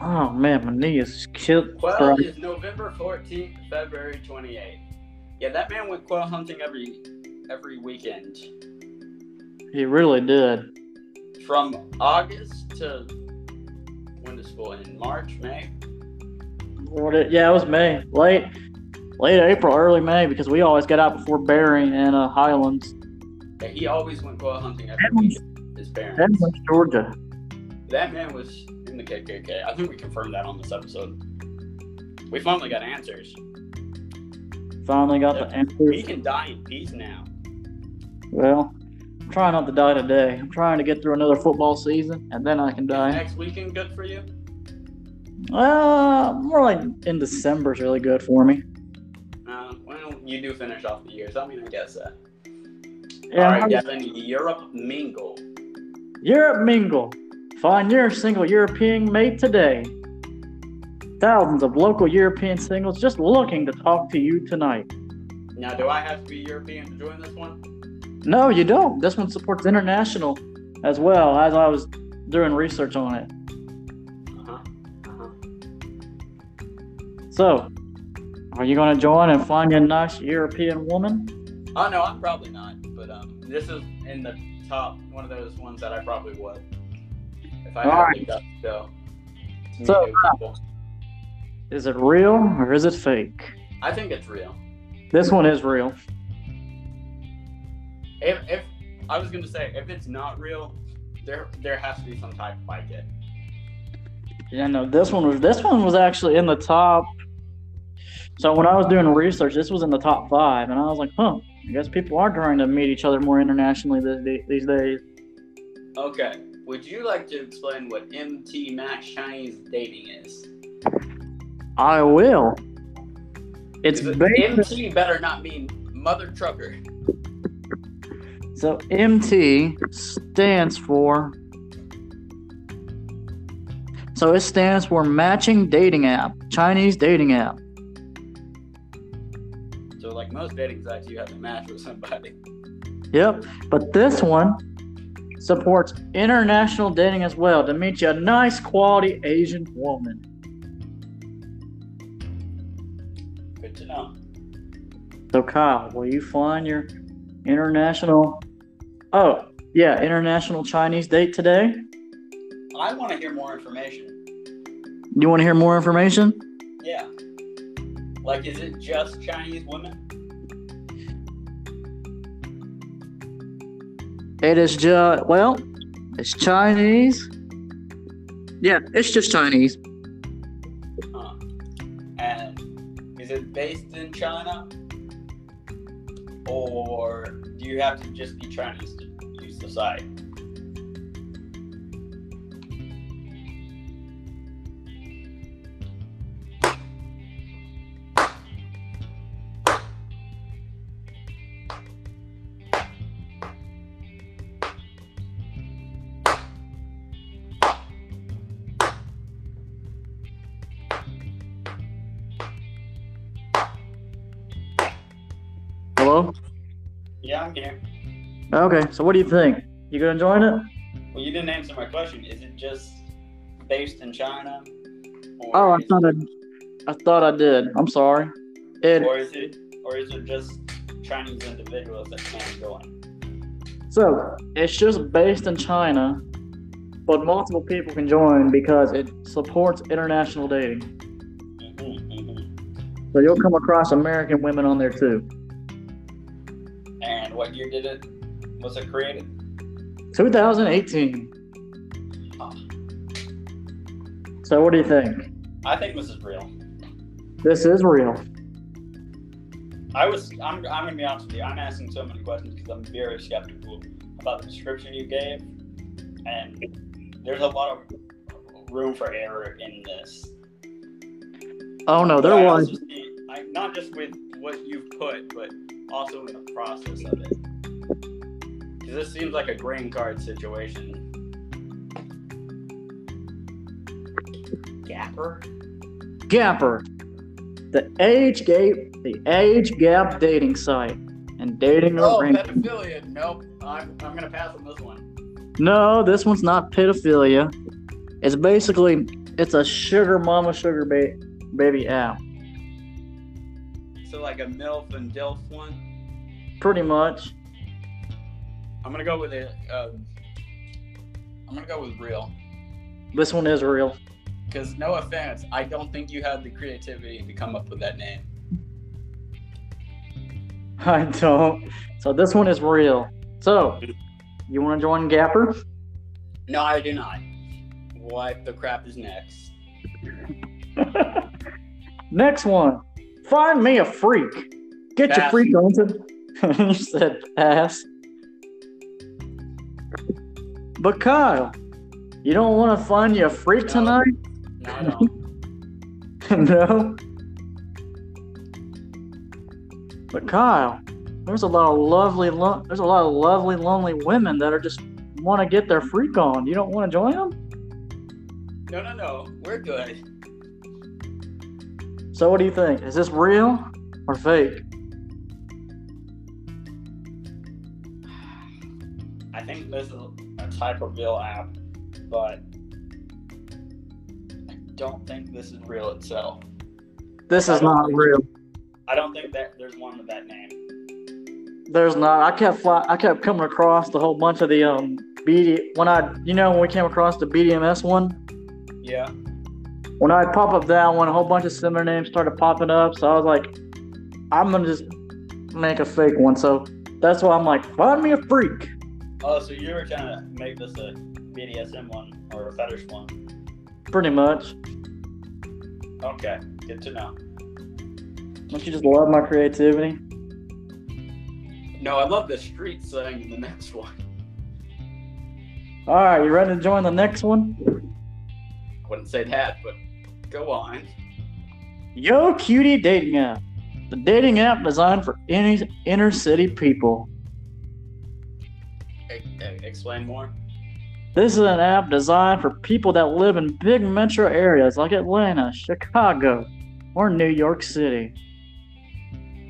Oh man, my knee is killed. Quail is November 14th, February 28th. Yeah, that man went quail hunting every every weekend. He really did. From August to when does school end? March, May? What it, yeah, it was May. Late late April, early May, because we always got out before Berry and uh, Highlands. Yeah, he always went quail hunting every weekend. His parents. Edmonds, Georgia. That man was in the KKK. I think we confirmed that on this episode. We finally got answers. Finally got Yeah. the answers. He can die in peace now. Well, trying not to die today. I'm trying to get through another football season, and then I can Is die. next weekend good for you? Uh, more like in December is really good for me. Uh, well, you do finish off the year, so I mean, I guess that. Yeah, All right, I'm- Europe mingle. Europe Mingle. Find your single European mate today. Thousands of local European singles just looking to talk to you tonight. Now, do I have to be European to join this one? No, you don't. This one supports international as well as I was doing research on it. Uh-huh. Uh-huh. So, are you going to join and find you a nice European woman? Oh no, I'm probably not. But um, this is in the top one of those ones that I probably would if I All had right. go. So, new. Is it real or is it fake? I think it's real. This one is real. If, if I was gonna say if it's not real, there there has to be some type of like it. Yeah, no, this one was this one was actually in the top. So when I was doing research, this was in the top five, and I was like, huh, I guess people are trying to meet each other more internationally these, these days. Okay. Would you like to explain what MT Max Chinese dating is? I will. It's MT better not mean mother trucker. So MT stands for. So it stands for matching dating app, Chinese dating app. So like most dating sites, you have to match with somebody. Yep. But this one supports international dating as well to meet you a nice quality Asian woman. Good to know. So Kyle, will you find your international Oh, yeah, international Chinese date today? I want to hear more information. You want to hear more information? Yeah. Like, is it just Chinese women? It is just well, it's Chinese. Yeah, it's just Chinese. Huh. And is it based in China? Or you have to just be Chinese to use the site? Hello? Yeah, I'm here. Okay, so what do you think? You gonna join it? Well, you didn't answer my question. Is it just based in China? Oh, I thought I, I thought I did. I'm sorry. It or is it or is it just Chinese individuals that can join? so it's just based in China, but multiple people can join because it supports international dating. hmm hmm So you'll come across American women on there too. What year did it? Was it created? 2018. Huh. So what do you think? I think this is real. This is real. I was. I'm. I'm gonna be honest with you. I'm asking so many questions because I'm very skeptical about the description you gave, and there's a lot of room for error in this. Oh no, there was. I, not just with what you've put, but also in the process of it. Because this seems like a green card situation. Gapper? Gapper, the age gap, the age gap dating site, and dating Oh, arrangement. pedophilia. Nope. I'm, I'm going to pass on this one. No, this one's not pedophilia. It's basically it's a sugar mama sugar ba- baby app, So, like a MILF and DILF one. pretty much. I'm going to go with it. Um, I'm going to go with real. This one is real. Because, no offense, I don't think you had the creativity to come up with that name. I don't. So this one is real. So, you want to join Gapper? No, I do not. What the crap is next? Next one. Find me a freak. Get your freak on you said pass. But Kyle, you don't want to find you a freak No. tonight? No, no. But Kyle, there's a lot of lovely, lo- there's a lot of lovely, lonely women that are just want to get their freak on. You don't want to join them? no, no, no. We're good. So what do you think? Is this real or fake? I think this is a type of real app, but I don't think this is real itself. This is not real. I don't think that there's one with that name. There's not. I kept fly, I kept coming across the whole bunch of the um BD when I you know when we came across the BDMS one Yeah. When I pop up that one a whole bunch of similar names started popping up so I was like I'm gonna just make a fake one so that's why I'm like find me a freak Oh, so you were trying to make this a BDSM one or a fetish one? pretty much. Okay, good to know. Don't you just love my creativity? No, I love the street slang in the next one. All right, you ready to join the next one? Wouldn't say that, but go on. Yo Cutie dating app, the dating app designed for any inner city people. E- explain more. This is an app designed for people that live in big metro areas like Atlanta, Chicago, or New York City.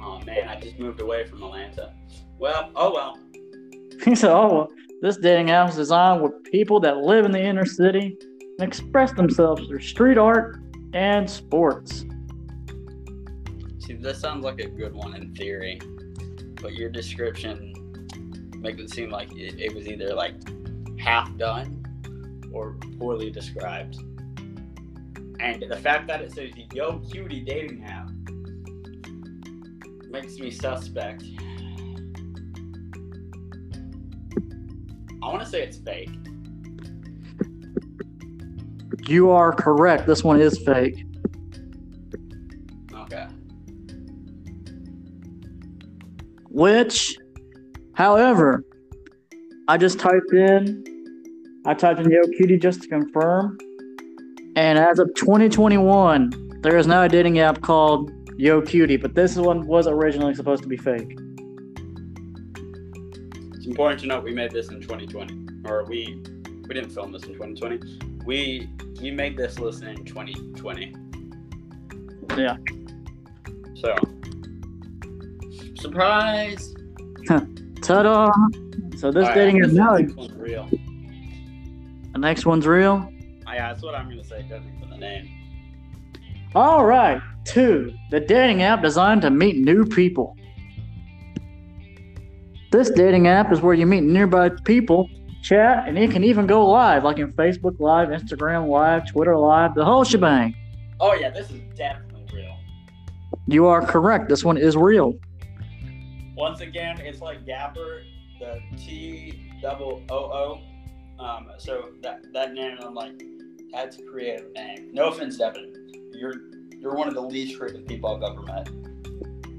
Oh man, I just moved away from Atlanta. Well, oh well. He said, "Oh, well, this dating app is designed with people that live in the inner city and express themselves through street art and sports." See, this sounds like a good one in theory, but your description makes it seem like it, it was either like half done or poorly described. And the fact that it says "Yo Cutie Dating App" makes me suspect. I want to say it's fake. You are correct. This one is fake. Okay. Which, however, I just typed in, I typed in Yo Cutie just to confirm. And as of 2021, there is now a dating app called Yo Cutie, but this one was originally supposed to be fake. It's important to note we made this in 2020, or we we didn't film this in 2020. We we made this list in 2020. Yeah. So surprise! Ta da! So this right, dating app this now, real. the next one's real. Ah, yeah, that's what I'm gonna say, judging from the name. All right, two, the dating app designed to meet new people. This dating app is where you meet nearby people, chat, and it can even go live, like in Facebook Live, Instagram Live, Twitter Live, the whole shebang. Oh yeah, this is definitely real. You are correct. This one is real. Once again, it's like Gapper, the T double O O. Um, so that that name, I'm like, that's a creative name. No offense, Devin. You're you're one of the least creative people I've ever met.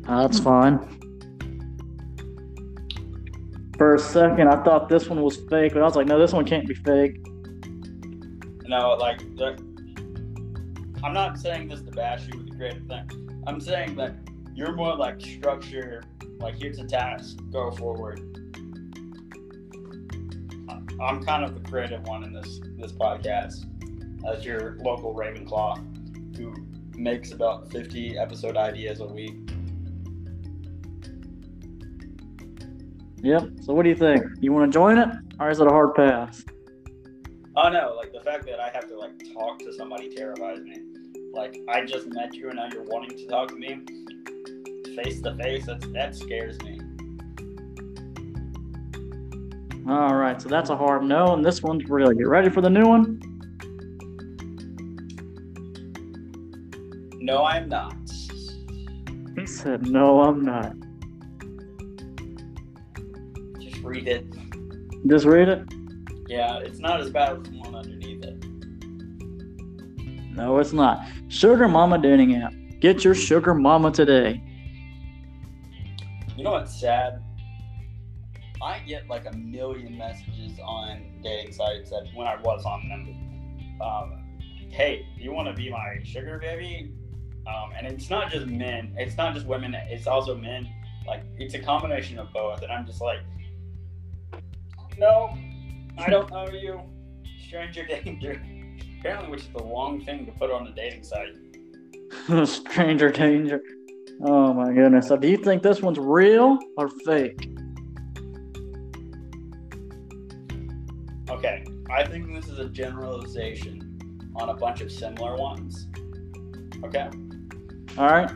Uh, that's fine. For a second, I thought this one was fake, but I was like, no, this one can't be fake. No, like, I'm not saying this to bash you with the creative thing. I'm saying that you're more like structure, like here's a task, go forward. I'm kind of the creative one in this this podcast, as your local Ravenclaw, who makes about 50 episode ideas a week. Yep. So what do you think? You want to join it, or is it a hard pass? Oh no, like the fact that I have to like talk to somebody terrifies me. Like I just met you and now you're wanting to talk to me face to face. That's that scares me. All right. So that's a hard no, and this one's real. Get ready for the new one. No, I am not. He said, "No, I'm not." Read it. Just read it. Yeah, it's not as bad as the one underneath it. No, it's not. Sugar Mama dating app. Get your sugar mama today. You know what's sad? I get like a million messages on dating sites that when I was on them. Um, hey, you want to be my sugar baby? Um, and it's not just men. It's not just women. It's also men. Like it's a combination of both. And I'm just like, no, I don't know you. Stranger danger. Apparently, which is the wrong thing to put on a dating site. Stranger danger. Oh my goodness. So do you think this one's real or fake? Okay, I think this is a generalization on a bunch of similar ones. Okay, All right.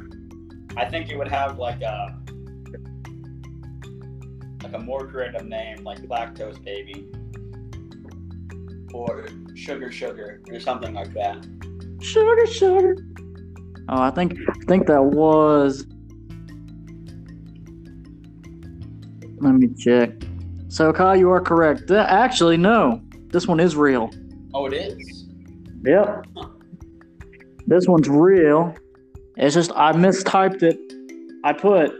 I think it would have like a like a more random name, like lactose baby, or sugar sugar, or something like that. Sugar, sugar. Oh, I think I think that was. Let me check. So, Kyle, you are correct. Th- Actually, no. This one is real. Oh, it is. Yep. This one's real. It's just I mistyped it. I put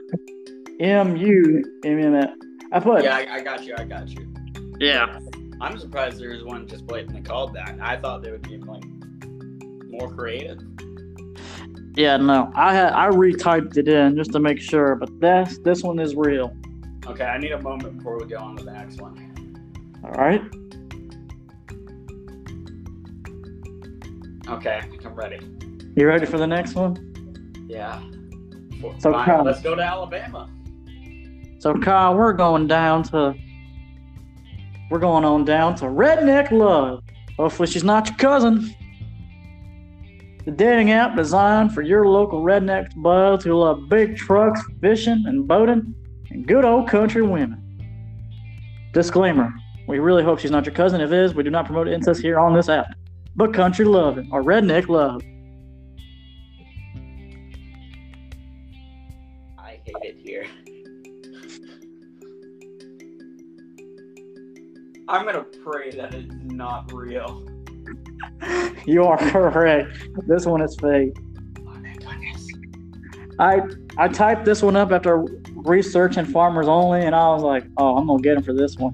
M U M M. I put Yeah, I, I got you. I got you. yeah. I'm surprised there is one just blatantly called that. I thought they would be like more creative. Yeah, no. I had I retyped it in just to make sure, but this this one is real. Okay, I need a moment before we go on to the next one. All right. Okay, I'm ready. You ready for the next one? Yeah. So, Fine, let's go to Alabama. So Kyle, we're going down to we're going on down to Redneck Love. Hopefully she's not your cousin. The dating app designed for your local rednecks buds who love big trucks, fishing and boating, and good old country women. Disclaimer: We really hope she's not your cousin. If it is, we do not promote incest here on this app. But country loving or redneck love. I'm gonna pray that it's not real. You are correct. This one is fake. Oh my goodness. I I typed this one up after researching farmers only, and I was like, "Oh, I'm gonna get him for this one."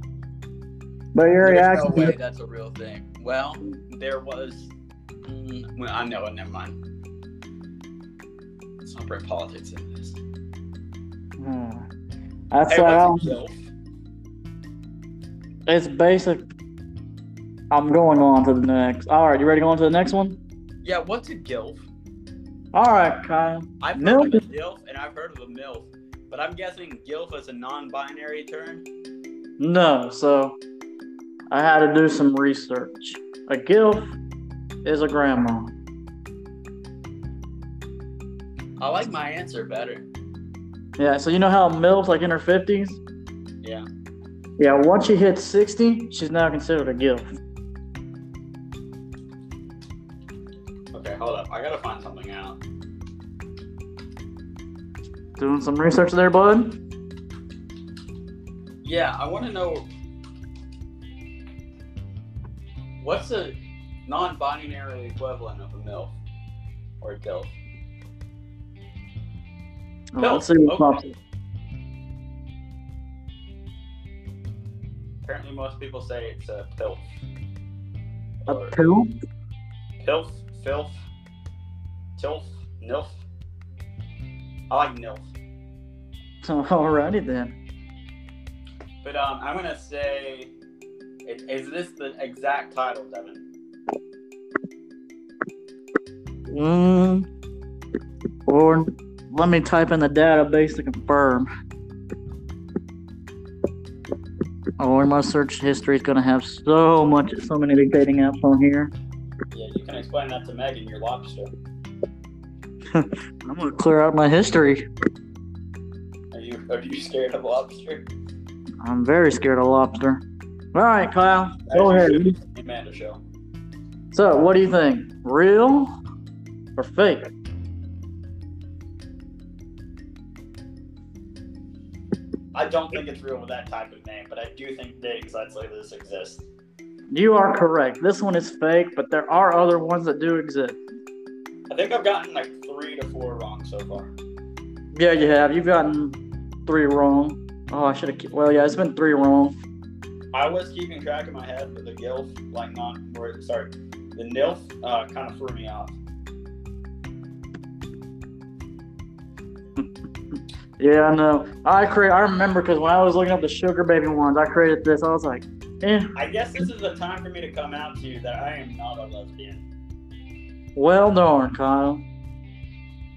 But your There's reaction, no way that's a real thing. Well, there was. Mm, well, I know it. Never mind. Let's not bring politics in this. Hmm. that's Hey, it's basic. I'm going on to the next. All right, you ready to go on to the next one? Yeah, what's a gilf? All right, Kyle. I've heard Milf of a gilf and I've heard of a milf, but I'm guessing gilf is a non-binary term. No, so I had to do some research. A gilf is a grandma. I like my answer better. Yeah, so you know how milf's like in her fifties? Yeah. Yeah, once she hits sixty, she's now considered a gilf. Okay, hold up. I gotta find something out. Doing some research there, bud. Yeah, I want to know what's the non-binary equivalent of a milf or a gilf. Oh, uh, let's see what Okay. pops apparently most people say it's a pilf. A Or pill? pilf, filth, tilf, nilf. I like nilf. Alrighty then. But um, I'm gonna say, is, is this the exact title, Devin? Mm. Or let me type in the database to confirm. Or my search history is gonna have so much, so many big dating apps on here. Yeah, you can explain that to Megan, your lobster. I'm gonna clear out my history. Are you are you scared of lobster? I'm very scared of lobster. All right, Kyle, go ahead. you should. The Amanda show. So, what do you think? Real or fake? I don't think it's real with that type of name, but I do think dating sites like this exist. You are correct. This one is fake, but there are other ones that do exist. I think I've gotten like three to four wrong so far. Yeah, you have. You've gotten three wrong. Oh, I should have. Well, yeah, it's been three wrong. I was keeping track in my head, but the GILF, like not, or sorry, the NILF, uh, kind of threw me off. Yeah, I know. I create. I remember because when I was looking up the sugar baby ones, I created this. I was like, eh. I guess this is the time for me to come out to you that I am not a lesbian. Well darn, Kyle.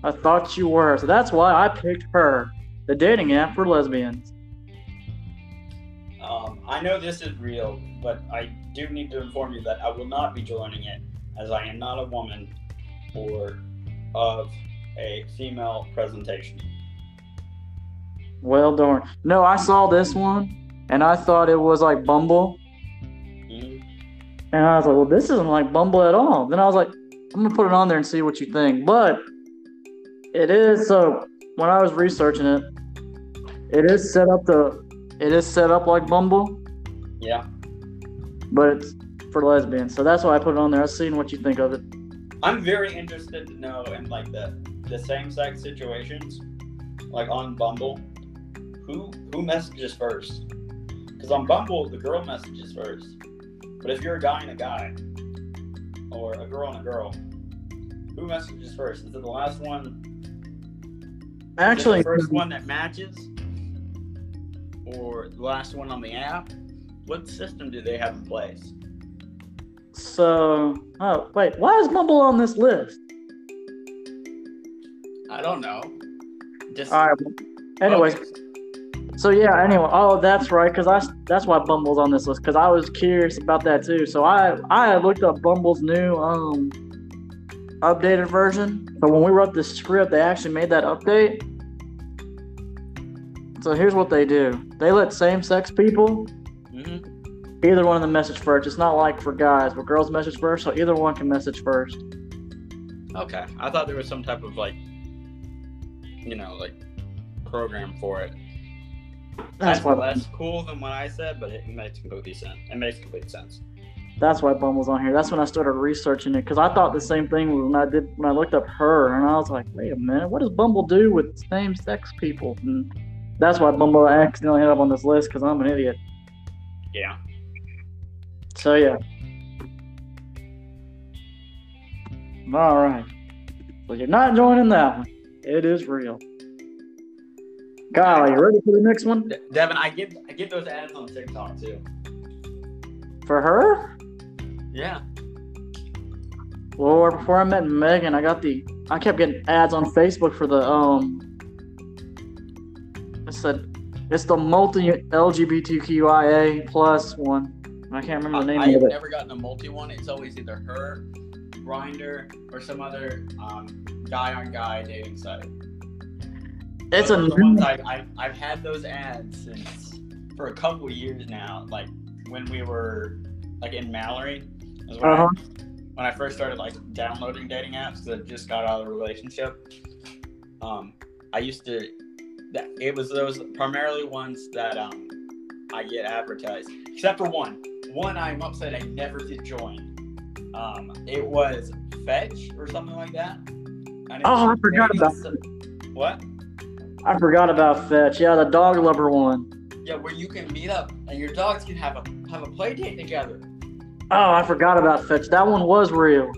I thought you were. So that's why I picked her, the dating app for lesbians. Um, I know this is real, but I do need to inform you that I will not be joining it as I am not a woman or of a female presentation. Well darn. No, I saw this one, and I thought it was like Bumble, and I was like, well, this isn't like Bumble at all. Then I was like, I'm gonna put it on there and see what you think. But it is so. When I was researching it, it is set up to. It is set up like Bumble, Yeah. but it's for lesbians. So that's why I put it on there. I was seeing what you think of it. I'm very interested to know in like the the same sex situations, like on Bumble, who who messages first? Because on Bumble, the girl messages first. But if you're a guy and a guy, or a girl and a girl, who messages first? Is it the last one? Actually, the first one that matches, or the last one on the app? What system do they have in place? so oh wait, why is Bumble on this list? I don't know. Just All right. Anyways. So yeah, anyway, oh that's right, because I that's why Bumble's on this list, because I was curious about that too. So I I looked up Bumble's new um updated version. But when we wrote the script, they actually made that update. So here's what they do: they let same-sex people Mhm. either one of them message first. It's not like for guys, but girls message first, so either one can message first. Okay, I thought there was some type of like, you know, like program for it. That's That's why less cool than what I said, but it makes complete sense. It makes complete sense. That's why Bumble's on here. That's when I started researching it because I thought the same thing when I did when I looked up her, and I was like, wait a minute, what does Bumble do with same-sex people? And that's why Bumble accidentally ended up on this list because I'm an idiot. Yeah. So yeah. All right. So you're not joining that one. It is real. Kyle, you ready for the next one? Devin, I get I get those ads on TikTok too. For her? Yeah. Well, before I met Megan, I got the I kept getting ads on Facebook for the um. It said it's the multi LGBTQIA plus one. I can't remember the name I, I've of it. never gotten a multi one. It's always either her, Grindr, or some other um, guy on guy dating site. It's a the ones I, I, I've had those ads since for a couple years now. Like when we were like in Mallory, when, Uh-huh. I, when I first started like downloading dating apps because I just got out of a relationship. Um, I used to. That it was those primarily ones that um I get advertised, except for one. One I'm upset I never did join. Um, it was Fetch or something like that. Oh, I forgot about some- What? I forgot about Fetch. Yeah, the dog lover one. Yeah, where you can meet up and your dogs can have a have a play date together. Oh, I forgot about Fetch. That one was real.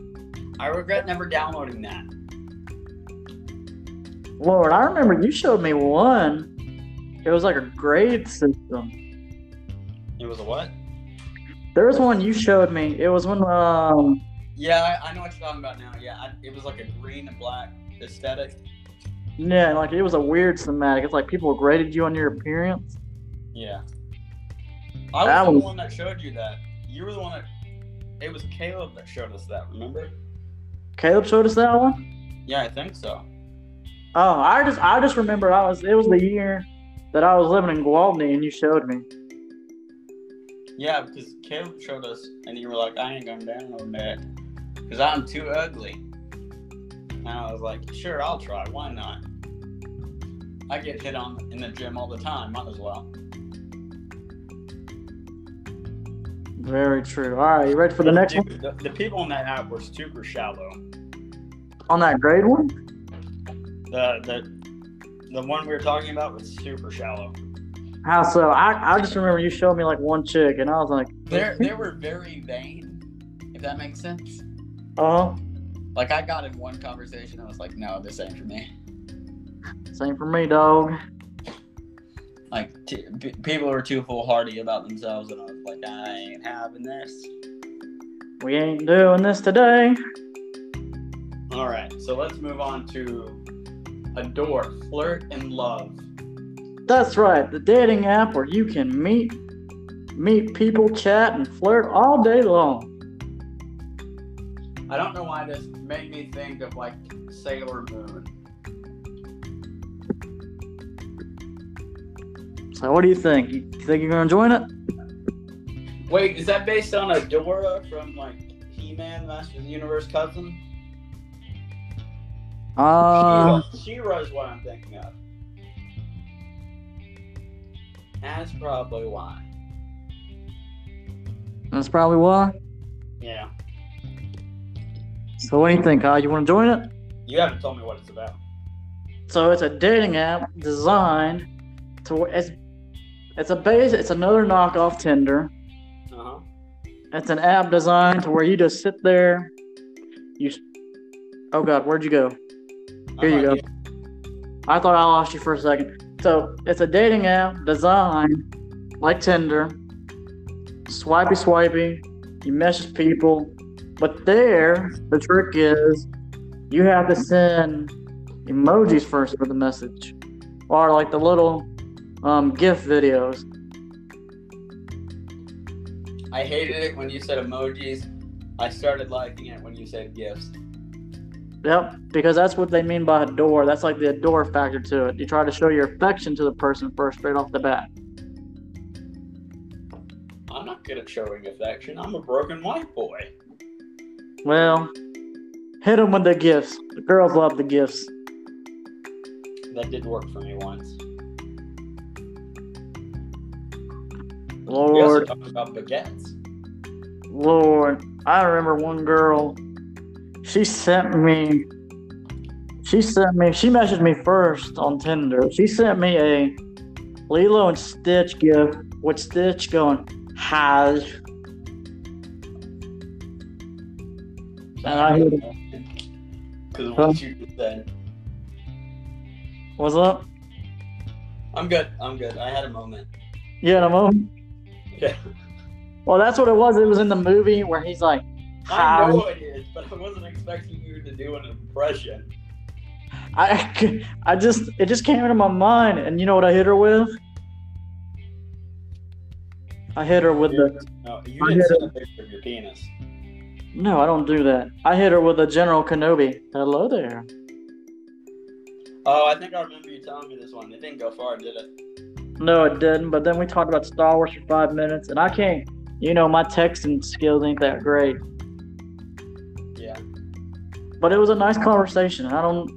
I regret never downloading that. Lord, I remember you showed me one. It was like a grade system. It was a what? There was one you showed me. It was when um Yeah, I, I know what you're talking about now. Yeah, I, it was like a green and black aesthetic. Yeah, like it was a weird thematic. It's like people graded you on your appearance. Yeah. I was That the was- one that showed you that. You were the one that. It was Caleb that showed us that. Remember? Caleb showed us that one. Yeah, I think so. Oh, I just I just remember I was it was the year that I was living in Gwaltney and you showed me. Yeah, because Caleb showed us, and you were like, "I ain't gonna download that because I'm too ugly." And I was like, "Sure, I'll try. Why not?" I get hit on in the gym all the time. Might as well. Very true. All right, you ready for the next one? The, the people in that app were super shallow. On that grade one? The the the one we were talking about was super shallow. How so? I, I just remember you showed me like one chick and I was like, They they were very vain, if that makes sense. oh, Like I got in one conversation, I was like, "No, this ain't for me." same for me, dog. Like t- p- people are too foolhardy about themselves, and I was like, "I ain't having this." We ain't doing this today. All right, so let's move on to adore, flirt, and love. That's right, the dating app where you can meet meet people, chat, and flirt all day long. I don't know why this made me think of like Sailor Moon. So what do you think? You think you're gonna join it? Wait, is that based on Adora from like He-Man, Master of the Universe cousin? Uh, She-Ra is what I'm thinking of. That's probably why. that's probably why. Yeah. So what do you think, Kyle? You wanna join it? You haven't told me what it's about. So it's a dating app designed to it's it's a base it's another knockoff Tinder. Uh huh. It's an app designed to where you just sit there. You. Oh God, where'd you go? Here you go. I thought I lost you for a second. So it's a dating app designed like Tinder. Swipey swipey. You message people, but there the trick is you have to send emojis first for the message, or like the little um, GIF videos. I hated it when you said emojis. I started liking it when you said gifts. Yep, because that's what they mean by adore. That's like the adore factor to it. You try to show your affection to the person first, straight off the bat. I'm not good at showing affection. I'm a broken white boy. Well, hit them with the gifts. The girls love the gifts. That did work for me once. We also Lord, talked about baguettes. Lord, I remember one girl. She sent me. She sent me. She messaged me first on Tinder. She sent me a Lilo and Stitch gift with Stitch going has. I hit Because of what you just said. What's up? I'm good. I'm good. I had a moment. Yeah, in a moment. Yeah. Well, that's what it was. It was in the movie where he's like, I "Hi." know it is, but I wasn't expecting you to do an impression. I, I just, it just came into my mind, and you know what I hit her with? I hit her with the. No, you I didn't hit send a picture of your penis. No, I don't do that. I hit her with a General Kenobi. Hello there. Oh, I think I remember you telling me this one. It didn't go far, did it? No, it didn't. But then we talked about Star Wars for five minutes, and I can't. You know, my texting skills ain't that great. Yeah. But it was a nice conversation. I don't.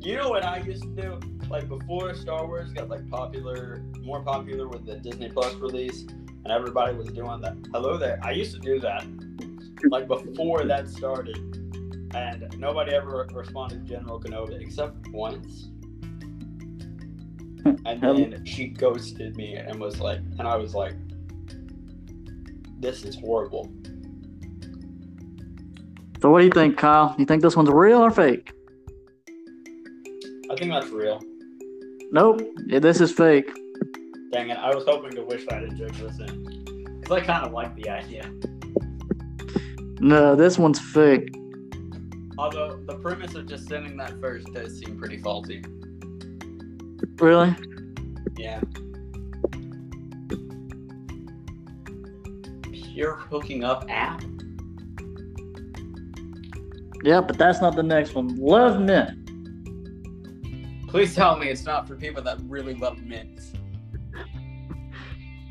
You know what I used to do? Like before Star Wars got like popular, more popular with the Disney Plus release, and everybody was doing that. Hello there. I used to do that. Like before that started, and nobody ever responded to General Kenobi except once. and then she ghosted me and was like, and I was like, this is horrible. So what do you think, Kyle? You think this one's real or fake? I think that's real. Nope. Yeah, this is fake. Dang it! I was hoping to wish I had joke this in because I kind of like the idea. No, this one's fake. Although the premise of just sending that first does seem pretty faulty. Really? Yeah. Pure hooking up app. Yeah, but that's not the next one. Love Mint. Please tell me it's not for people that really love mints.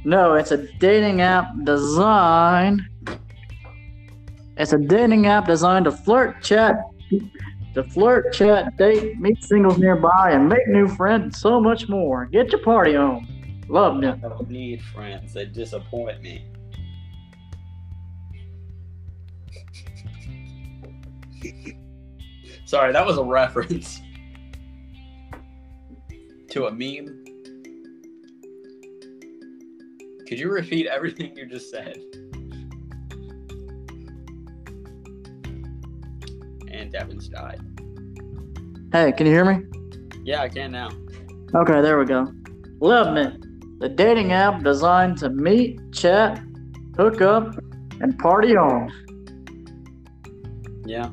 No, it's a dating app designed. It's a dating app designed to flirt, chat, to flirt, chat, date, meet singles nearby, and make new friends, and so much more. Get your party on. Love I don't need friends. They disappoint me. Sorry, that was a reference to a meme. Could you repeat everything you just said? Devin's died. Hey, can you hear me? Yeah, I can now. Okay, there we go. Love Me, the dating app designed to meet, chat, hook up, and party on. Yeah.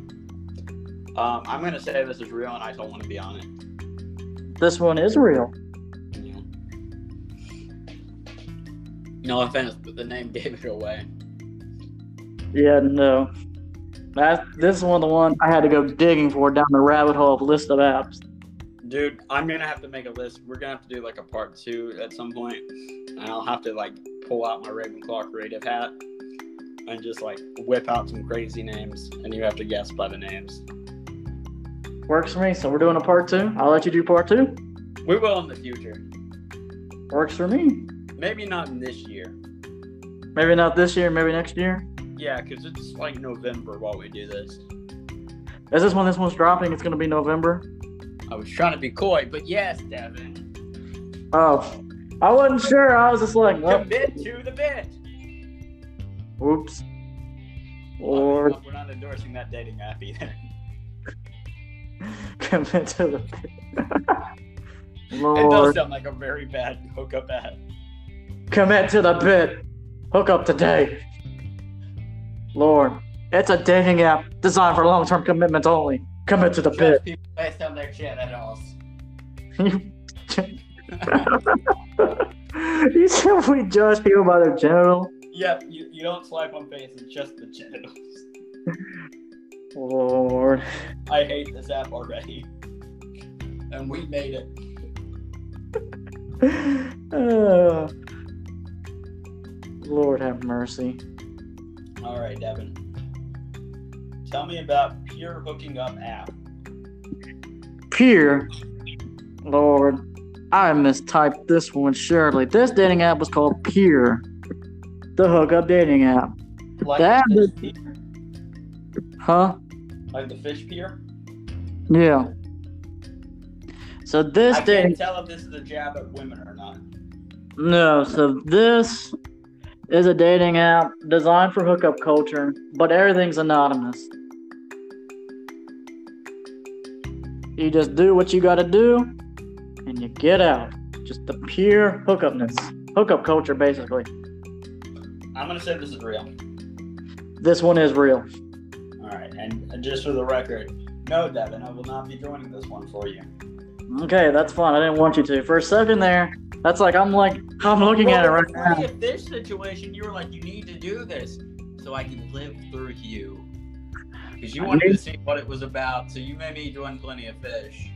Um, I'm gonna say this is real, and I don't want to be on it. This one is real. Yeah. No offense, but the name gave it away. Yeah, no. That this is one of the ones I had to go digging for down the rabbit hole of list of apps. Dude, I'm gonna have to make a list. We're gonna have to do like a part two at some point, and I'll have to like pull out my Ravenclaw creative hat and just like whip out some crazy names, and you have to guess by the names. Works for me. So we're doing a part two. I'll let you do part two. We will in the future. Works for me. Maybe not in this year. Maybe not this year, maybe next year. Yeah, because it's like November while we do this. Is this when this one's dropping? It's gonna be November. I was trying to be coy, but yes, Devin. Oh, I wasn't sure. I was just like, well, Commit to the bit. whoops. Or We're not endorsing that dating app either. commit to the bit. It does sound like a very bad hookup app. commit to the bit. Hook up today. Lord, it's a dating app designed for long-term commitments only. Commit to the bit. people based on their genitals. you said we judge people by their genital? Yep, you, you don't swipe on faces, just the genitals. Lord. I hate this app already. And we made it. Uh, Lord have mercy. All right, Devin. Tell me about Pure Hooking Up app. Peer. Lord, I mistyped this one surely. This dating app was called Peer, the hookup dating app. Like That the is- fish pier? Huh? Like the fish pier? Yeah. So this I dating can't tell if this is a jab at women or not. no, so this is a dating app designed for hookup culture, but everything's anonymous. You just do what you gotta do, and you get out. Just the pure hookupness, hookup culture, basically. I'm gonna say this is real. This one is real. All right, and and just for the record, no, Devin, I will not be joining this one for you. Okay, that's fine. I didn't want you to. For a second there, that's like I'm like I'm looking at it right now. Of fish situation, you were like, you need to do this so I can live through you. Because you I wanted need- to see what it was about, so you made me join Plenty of Fish.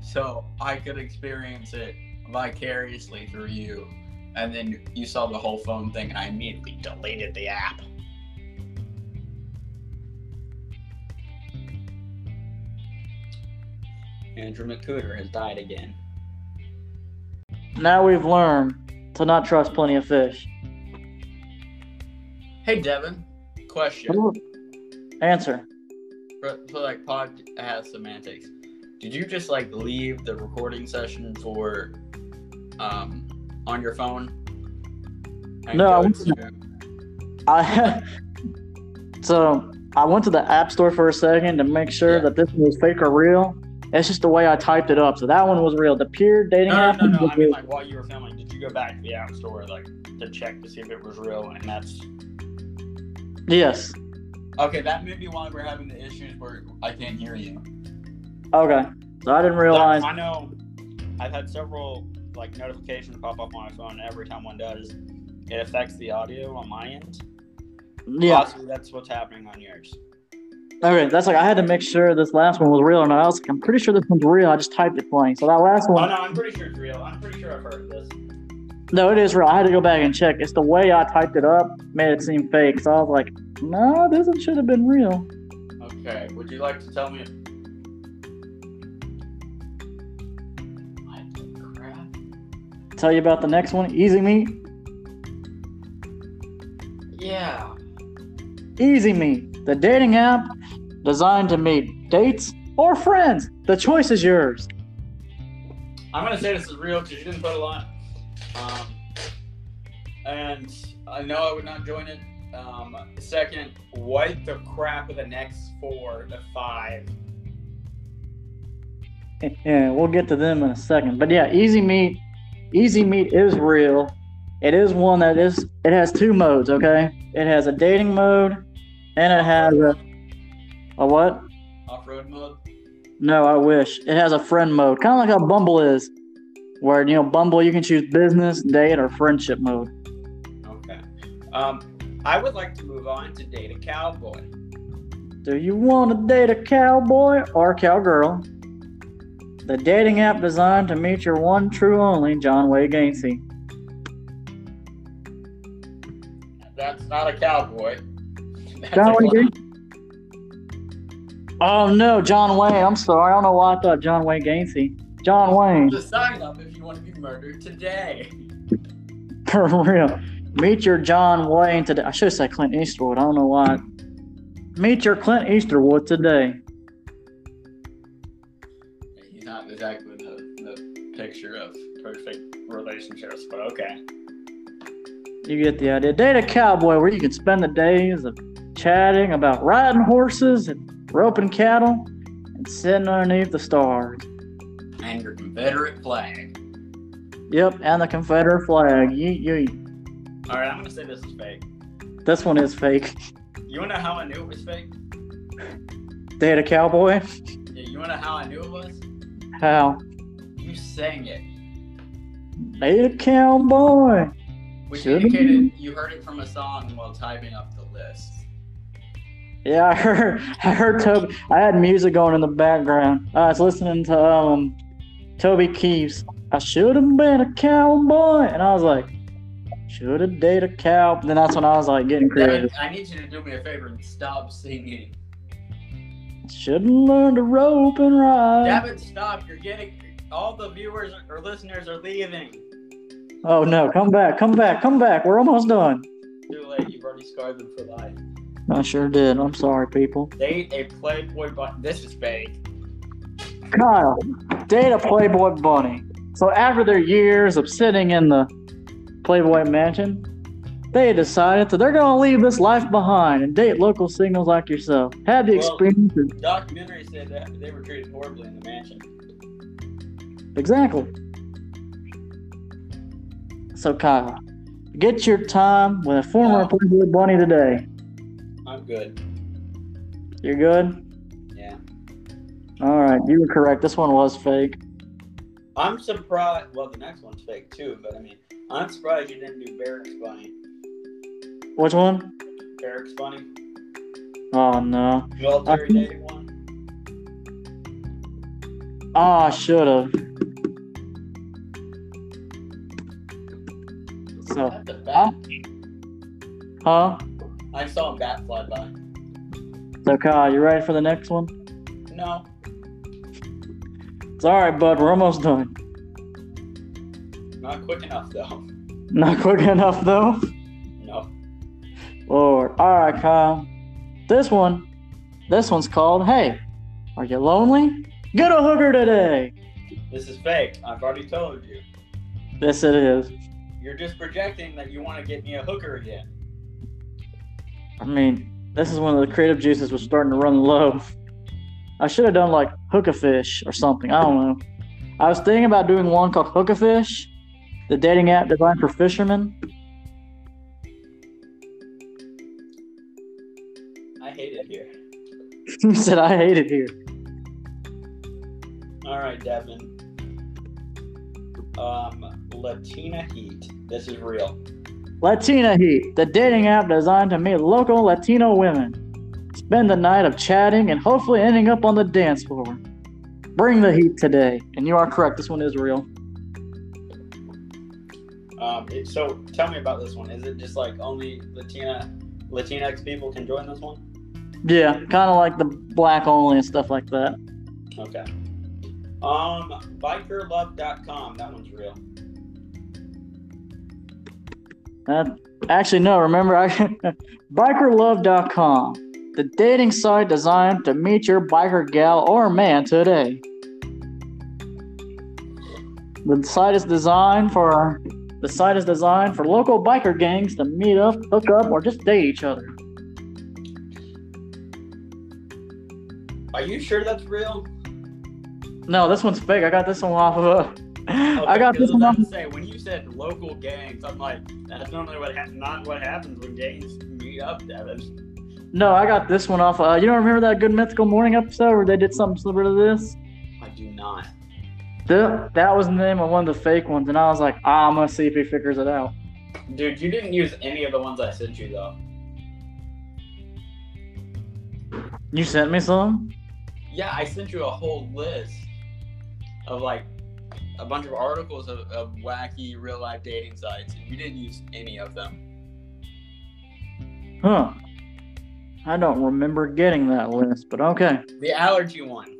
So I could experience it vicariously through you. And then you saw the whole phone thing, and I immediately deleted the app. Andrew McCooter has died again. Now we've learned to not trust plenty of fish. Hey, Devin. Question. Answer. For, for like podcast semantics, did you just like leave the recording session for um, on your phone? No, I go went to- I so I went to the app store for a second to make sure Yeah. that this was fake or real. It's just the way I typed it up. So that one was real. The pure dating No, no, app. no, no. was I mean, like while you were filming, did you go back to the app store like to check to see if it was real? And that's yes. okay. That may be why we're having the issues where I can't hear you. Okay. So I didn't realize. I know I've had several like notifications pop up on my phone. Every time one does, it affects the audio on my end. Yeah. Possibly that's what's happening on yours. Okay. That's like I had to make sure this last one was real or not. I was like, I'm pretty sure this one's real. I just typed it plain. So that last Oh one. no, I'm pretty sure it's real. I'm pretty sure I've heard this. No, it is real. I had to go back and check. It's the way I typed it up made it seem fake. So I was like, no, this one should have been real. Okay. Would you like to tell me? Tell you about the next one. Easy Meet. Yeah. Easy Meet, the dating app designed to meet dates or friends. The choice is yours. I'm gonna say this is real because you didn't put a lot. Um, and I know I would not join it. Um, second, what the crap of the next four to five? Yeah, we'll get to them in a second. But yeah, Easy Meet, Easy Meet is real. It is one that is. It has two modes. Okay, it has a dating mode, and it has a a what? Off-road mode. No, I wish it has a friend mode, kind of like how Bumble is, where you know Bumble you can choose business, date, or friendship mode. Okay. Um, I would like to move on to date a cowboy. Do you want to date a cowboy or cowgirl? The dating app designed to meet your one true only, John Wayne Gacy. That's not a cowboy. That's John Wayne. Gacy? Oh no, John Wayne. I'm sorry. I don't know why I thought John Wayne Gacy. John Wayne, Just sign up if you want to be murdered today. for real. Meet your John Wayne today. I should have said Clint Eastwood. I don't know why. Meet your Clint Eastwood today. He's not exactly the, the picture of perfect relationships, but okay. You get the idea. Date a cowboy where you can spend the days of chatting about riding horses and roping cattle and sitting underneath the stars. And your Confederate flag. Yep, and the Confederate flag. Yeet, yeet. All right, I'm gonna say this is fake. This one is fake. You wanna know how I knew it was fake? They had a cowboy? Yeah, you wanna know how I knew it was? How? You sang it, Date a cowboy. which Should've indicated you heard it from a song while typing up the list. Yeah, I heard. I heard Toby. I had music going in the background. I was listening to um, Toby Keith's. I should have been a cowboy, and I was like, should have dated a cow. Then that's when I was like getting creative. I need you to do me a favor and stop singing. Shouldn't learn to rope and ride. Devin, stop! You're getting all the viewers or listeners are leaving. Oh no, come back, come back, come back. We're almost done. Too late. You've already scarred them for life. I sure did. I'm sorry, people. Date a Playboy bunny. This is fake. Kyle, date a Playboy bunny. So after their years of sitting in the Playboy mansion, they decided that they're going to leave this life behind and date local singles like yourself. Have the Well- experience. Documentary said that they were treated horribly in the mansion. Exactly. So Kyle, get your time with a former. Playboy bunny today. Good. You're good? Yeah. All right, you were correct. This one was fake. I'm surprised. Well, the next one's fake too, but I mean, I'm surprised you didn't do Barrack's Bunny. Which one? Barrack's Bunny. Oh no. Military I- dating one. Ah, I should have. So, That's a bat. huh? I saw a bat fly by. So, Kyle, you ready for the next one? No. It's all right, bud. We're almost done. Not quick enough though. Not quick enough, though. No. Lord. All right, Kyle. This one, this one's called "Hey, Are You Lonely? Get a hooker today." This is fake. I've already told you. Yes, it is. You're just projecting that you want to get me a hooker again. I mean, this is when the creative juices was starting to run low. I should have done like hook a fish or something. I don't know. I was thinking about doing one called Hook a Fish, the dating app designed for fishermen. I hate it here. you said I hate it here. All right, Devin. Um, Latina Heat. This is real. Latina Heat, the dating app designed to meet local Latino women. Spend the night of chatting and hopefully ending up on the dance floor. Bring the heat today. And you are correct, this one is real. Um, so tell me about this one. Is it just like only Latina Latinx people can join this one? Yeah, kind of like the black only and stuff like that. Okay. Um, bikerlove.com. That one's real. That, actually, no, remember, I, bikerlove.com, the dating site designed to meet your biker gal or man today. The site is designed for the site is designed for local biker gangs to meet up, hook up, or just date each other. Are you sure that's real? No, this one's fake. I got this one off of a. I got this one I off. was about to say when you said local gangs, I'm like, that's normally what hap not what happens when gangs meet up, Devin. No, I got this one off. Uh, you don't remember that Good Mythical Morning episode where they did something similar to this? I do not. The, that was the name of one of the fake ones, and I was like, ah, I'm gonna see if he figures it out. Dude, you didn't use any of the ones I sent you though. You sent me some? Yeah, I sent you a whole list of like a bunch of articles of, of wacky real life dating sites, and you didn't use any of them. Huh. I don't remember getting that list, but okay. The allergy one.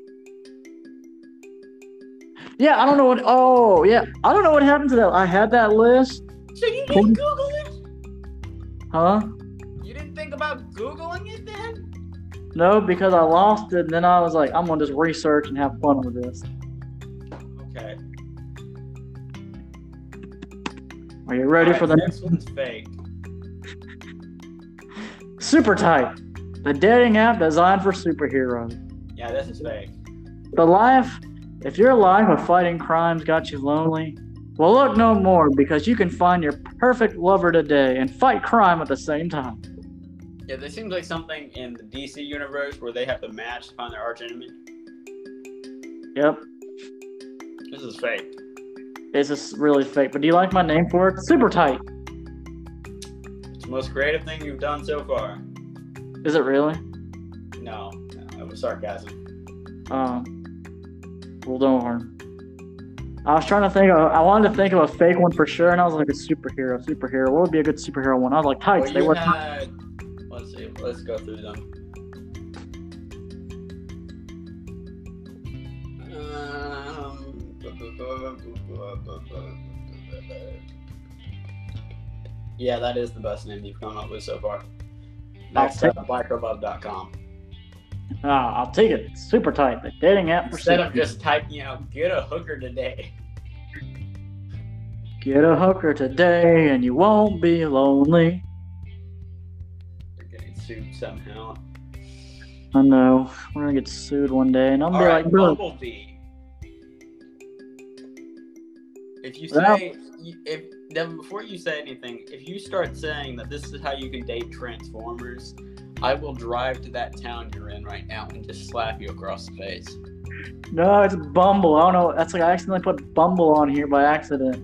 Yeah, I don't know what. Oh, yeah. I don't know what happened to that. I had that list. So you didn't Google it? Huh? You didn't think about Googling it then? No, because I lost it, and then I was like, I'm gonna just research and have fun with this. Are you ready for the next one's fake. Super Tight? The dating app designed for superheroes. Yeah, this is fake. The life, if your life of fighting crimes got you lonely, well, look no more because you can find your perfect lover today and fight crime at the same time. Yeah, this seems like something in the DC universe where they have to match to find their arch enemy. Yep, This is fake. It's just really fake. But do you like my name for it? Super Tight. It's the most creative thing you've done so far. Is it really? No, no, it was sarcasm. Um, well, don't worry. I was trying to think. Of, I wanted to think of a fake one for sure, and I was like a superhero. Superhero. What would be a good superhero one? I was like tights. Well, they tights. had. Let's see. Let's go through them. Yeah, that is the best name you've come up with so far. Next up, microbub.com. Ah, I'll take it. Super tight. The dating app for Instead of just typing out "get a hooker today," Get a hooker today, and you won't be lonely. you're getting sued somehow. I know. We're gonna get sued one day, and I'm All gonna be like, bro. Bumblebee. If you say, if Devin, before you say anything, if you start saying that this is how you can date Transformers, I will drive to that town you're in right now and just slap you across the face. No, it's Bumble. I don't know. That's like I accidentally put Bumble on here by accident.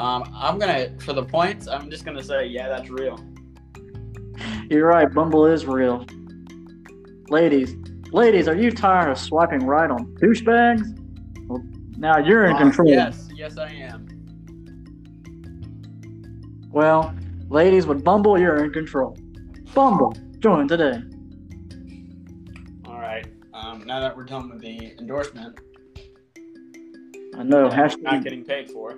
Um, I'm gonna for the points. I'm just gonna say, yeah, that's real. You're right. Bumble is real. Ladies, ladies, are you tired of swiping right on douchebags? Well, now you're in Uh, control. Yes, yes, I am. Well, ladies with Bumble, you're in control. Bumble, join today. All right. Um, now that we're done with the endorsement, I know. that Hashtag not getting paid for.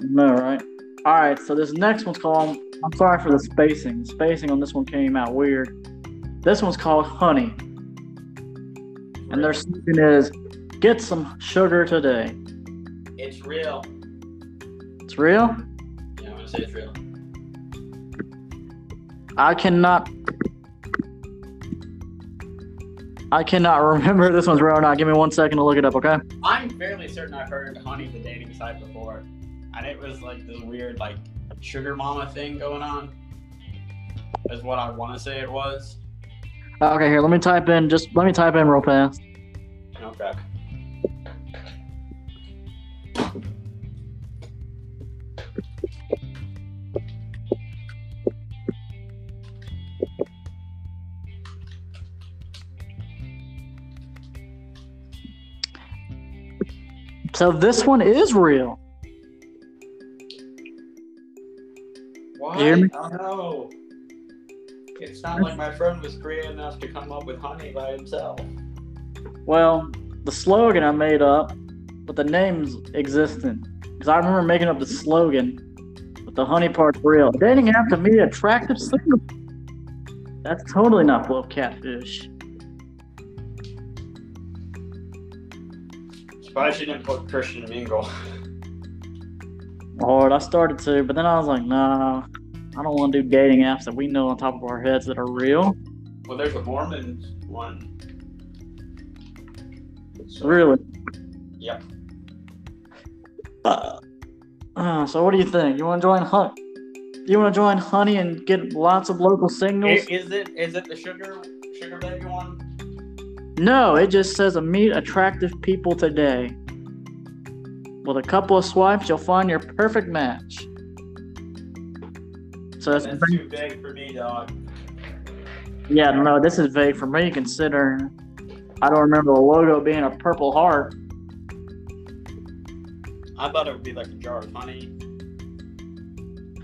No, right? All right, so this next one's called. I'm sorry for the spacing. The spacing on this one came out weird. This one's called Honey, and their slogan is "Get some sugar today." It's real. It's real. Yeah, I'm gonna say it's real. I cannot. I cannot remember if this one's real or not. Give me one second to look it up, okay? I'm fairly certain I've heard Honey the dating site before, and it was like this weird like sugar mama thing going on. Is what I want to say it was. Okay, here. Let me type in. Just let me type in real fast. Okay. So this one is real. Why? You hear me? No. It's not like my friend was creative enough to come up with honey by himself. Well, the slogan I made up, but the name's existent. Because I remember making up the slogan, but the honey part's real. Dating app to meet attractive single. That's totally not full catfish. Surprised she didn't put Christian Mingle. Lord, I started to, but then I was like, no, I don't want to do dating apps that we know on top of our heads that are real. Well, there's a Mormon one. So- Really. Yep. Uh, uh, so what do you think? You want to join Hunt? You want to join Honey and get lots of local singles? Is it is it the sugar sugar baby one? No, it just says meet attractive people today. With a couple of swipes, you'll find your perfect match. So that's That's too big for me, dog. yeah, no, this is vague for me considering I don't remember the logo being a purple heart. I thought it would be like a jar of honey,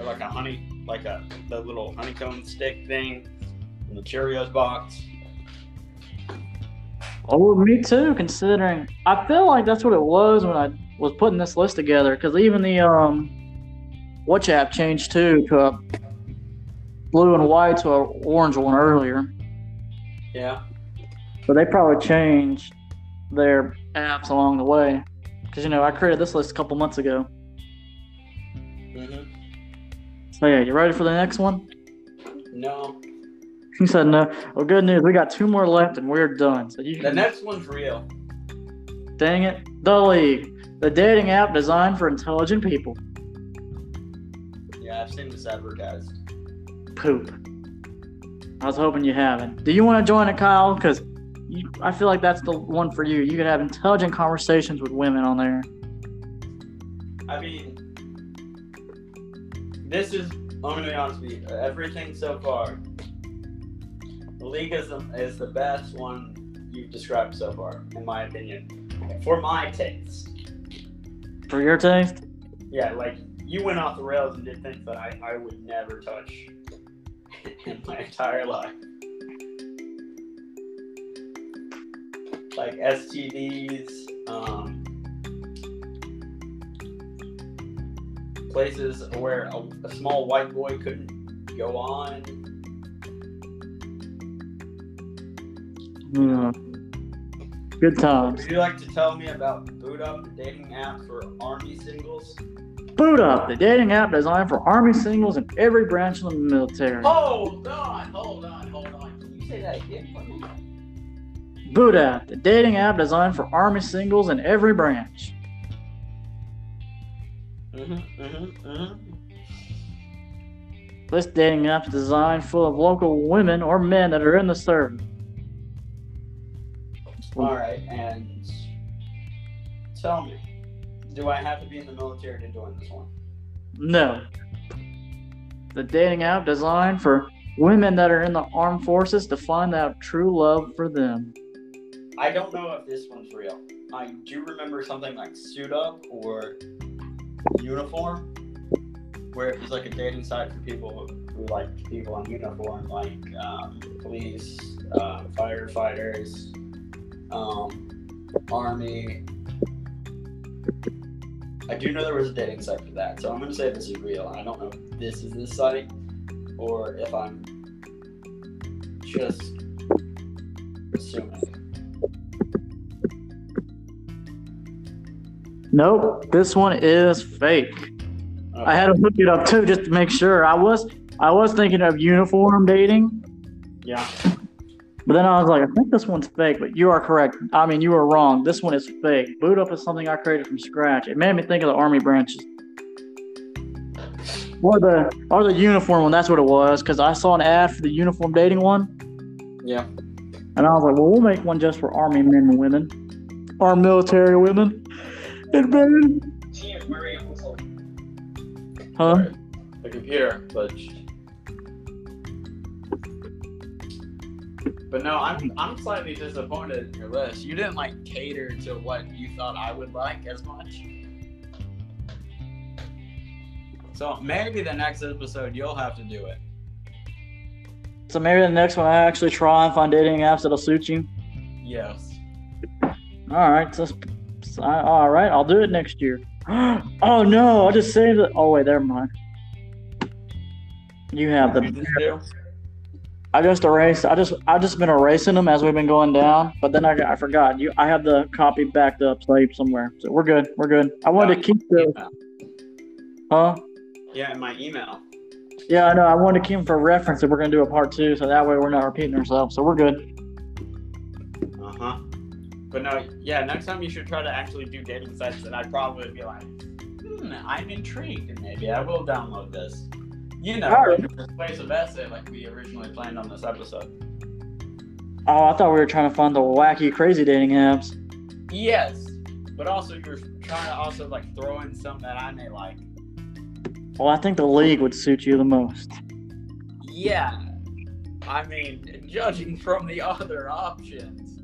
or like a honey, like a the little honeycomb stick thing in the Cheerios box. Oh, me too. Considering I feel like that's what it was when I was putting this list together. Because even the um, watch app changed too to a blue and white to a orange one earlier. Yeah. But they probably changed their apps along the way. Because you know I created this list a couple months ago. hmm So yeah, you ready for the next one? No, He said no. Well, good news. We got two more left and we're done. So you the can next one's real. dang it. The League, the dating app designed for intelligent people. Yeah, I've seen this advertised. poop. I was hoping you haven't. Do you want to join it, Kyle? Because I feel like that's the one for you. You could have intelligent conversations with women on there. I mean, this is. I'm gonna be honest with you. Everything so far, league is the, is the best one you've described so far, in my opinion, for my taste. For your taste? Yeah, like you went off the rails and did things that I, I would never touch in my entire life. Like STDs, um, places where a, a small white boy couldn't go on. Yeah. Good times. Would you like to tell me about Boot Up, the dating app for army singles? Boot Up, the dating app designed for Army singles in every branch of the military. Hold on, hold on, hold on. Can you say that again? Boot App, the dating app designed for Army singles in every branch. Mm-hmm, mm-hmm, mm-hmm. This dating app is designed full of local women or men that are in the service. All right, and tell me, do I have to be in the military to join this one? No. The dating app designed for women that are in the armed forces to find out true love for them. I don't know if this one's real. I do remember something like Suit Up or Uniform, where it was like a dating site for people who like people in uniform, like um, police, uh, firefighters, um, army. I do know there was a dating site for that, so I'm gonna say this is real. I don't know if this is this site or if I'm just assuming. Nope, this one is fake. I had to look it up too just to make sure. I was I was thinking of uniform dating, Yeah. But then I was like, I think this one's fake. But you are correct. I mean, you were wrong. This one is fake. Boot up is something I created from scratch. It made me think of the army branches. Or the or the uniform one. That's what it was. Because I saw an ad for the uniform dating one, Yeah. and I was like, well, we'll make one just for army men and women, our military women and men. Huh? The computer glitched. But no, I'm I'm slightly disappointed in your list. You didn't like cater to what you thought I would like as much. So maybe the next episode you'll have to do it. So maybe the next one I actually try and find dating apps that'll suit you. Yes. All right, so, so I- all right, I'll do it next year. oh no, I just saved it. Oh wait, never mind. You have the. I just erased. I just I just been erasing them as we've been going down, but then I, I forgot. You, I have the copy backed up saved somewhere, so we're good. We're good. I wanted to keep the. Huh? Yeah, in my email. Yeah, I know. I wanted to keep them for reference if we're gonna do a part two, so that way we're not repeating ourselves. So we're good. Uh huh. But no, yeah, next time you should try to actually do dating sites, and I'd probably be like, hmm, I'm intrigued, and maybe I will download this. You know, a persuasive essay like we originally planned on this episode. Oh, I thought we were trying to find the wacky, crazy dating apps. Yes, but also you're trying to also like throw in something that I may like. Well, I think the league would suit you the most. Yeah, I mean, judging from the other options.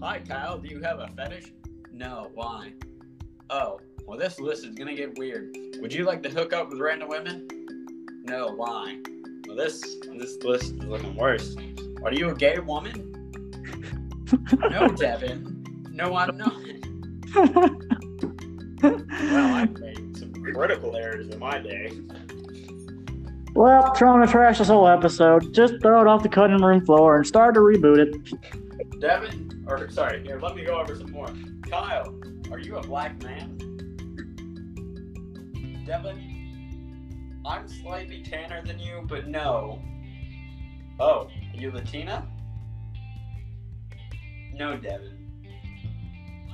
Hi, Kyle. Do you have a fetish? No. Why? Oh, well, this list is gonna get weird. Would you like to hook up with random women? No. Why? Well, this this list is looking worse. Are you a gay woman? no, Devin. No, I'm not. Well, I've made some critical errors in my day. Well, trying to trash this whole episode, just throw it off the cutting room floor and start to reboot it. Devin, or sorry, here, let me go over some more. Kyle, are you a black man? Devin, I'm slightly tanner than you, but no. Oh, are you Latina? No, Devin.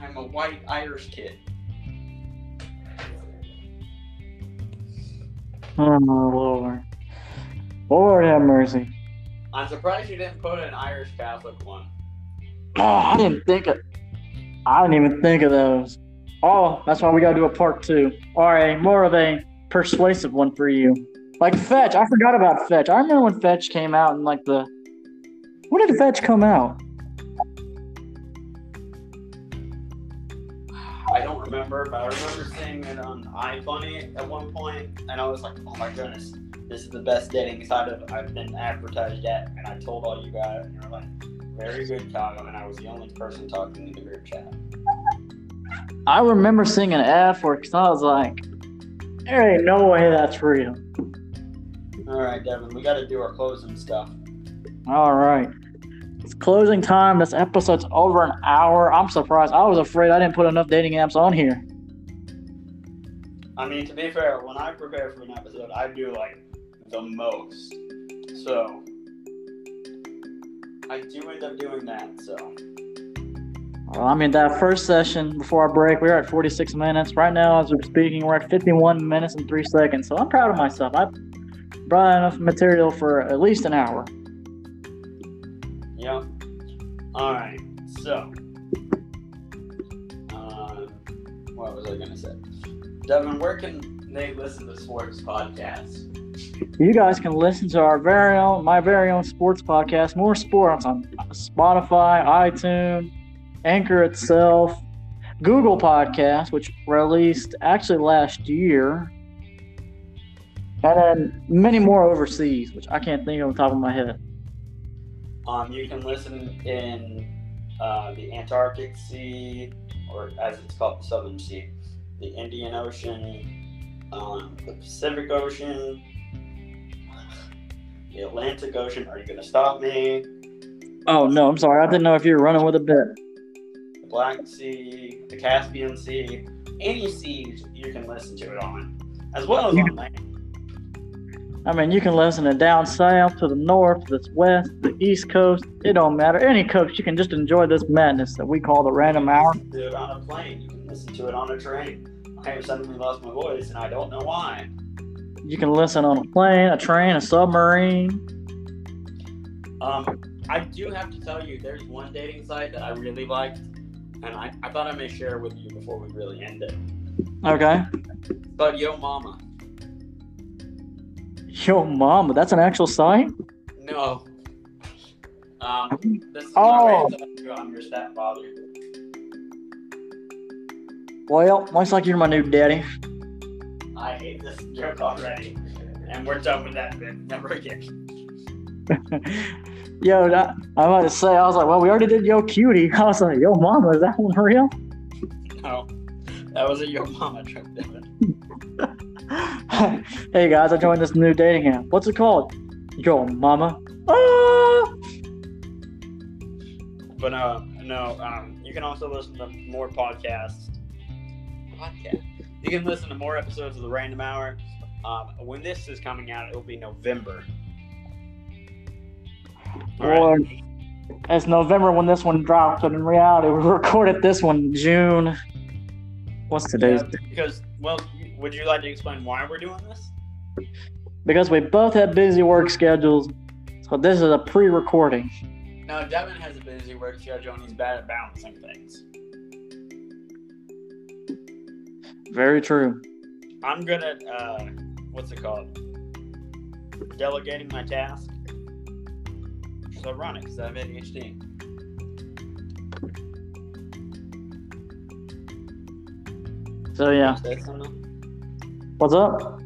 I'm a white Irish kid. Oh, my Lord. Lord have mercy. I'm surprised you didn't put an Irish Catholic one. Oh, I didn't think of. I didn't even think of those. Oh, that's why we gotta do a part two, All right, more of a persuasive one for you, like Fetch. I forgot about Fetch. I remember when Fetch came out and like the. When did Fetch come out? I don't remember, but I remember seeing it on iFunny at one point, and I was like, "Oh my goodness, this is the best dating site I've, I've been advertised at." And I told all you guys, and you're like, "Very good, Kyle," and I was the only person talking in the group chat. I remember seeing an ad for it because I was like, "There ain't no way that's real." All right, Devin, we got to do our closing stuff. All right. It's closing time. This episode's over an hour. I'm surprised. I was afraid I didn't put enough dating apps on here. I mean, to be fair, when I prepare for an episode, I do like the most. So I do end up doing that. So Well, I mean, that first session before our break, we were at 46 minutes. Right now, as we're speaking, we're at 51 minutes and three seconds. So I'm proud of myself. I brought enough material for at least an hour. Yep. All right. So, um, what was I gonna say? Devin, where can they listen to sports podcasts? You guys can listen to our very own, my very own sports podcast, Moore Sports, on Spotify, iTunes, Anchor itself, Google Podcast, which released actually last year, and then many more overseas, which I can't think of on the top of my head. Um, you can listen in uh, the Antarctic Sea, or as it's called, the Southern Sea, the Indian Ocean, um, the Pacific Ocean, the Atlantic Ocean. Are you gonna stop me? Oh no, I'm sorry. I didn't know if you were running with a bit. Black Sea, the Caspian Sea, any seas you can listen to it on, as well as on land. I mean, you can listen to down south, to the north, to the west, the east coast. It don't matter. Any coast, you can just enjoy this madness that we call the random hour. You can do it on a plane. You can listen to it on a train. I have suddenly lost my voice, and I don't know why. You can listen on a plane, a train, a submarine. Um, I do have to tell you, there's one dating site that I really liked, and I, I thought I may share with you before we really end it. Okay. But Yo Mama, Yo, mama, that's an actual site? no. Um, this is Oh. on your stepfather. Well, looks like you're my new daddy. I hate this joke already, and we're done with that bit. Never again. Yo, that, I about to say, I was like, well, we already did Yo Cutie. I was like, Yo Mama, is that one real? No, that was a Yo Mama joke, Devin. hey guys, I joined this new dating app. What's it called? Yo Mama. Ah! But uh, no, um, you can also listen to more podcasts. Podcast. You can listen to more episodes of the Random Hour. Um, when this is coming out, it'll be November. All right. Lord, it's November when this one dropped, but in reality, we recorded this one June. What's today's? Yeah, because, well, would you like to explain why we're doing this? Because we both have busy work schedules, so this is a pre-recording. No, Devin has a busy work schedule and he's bad at balancing things. Very true. I'm good at uh, what's it called? Delegating my task. Is ironic because I have ADHD. So yeah, what's up?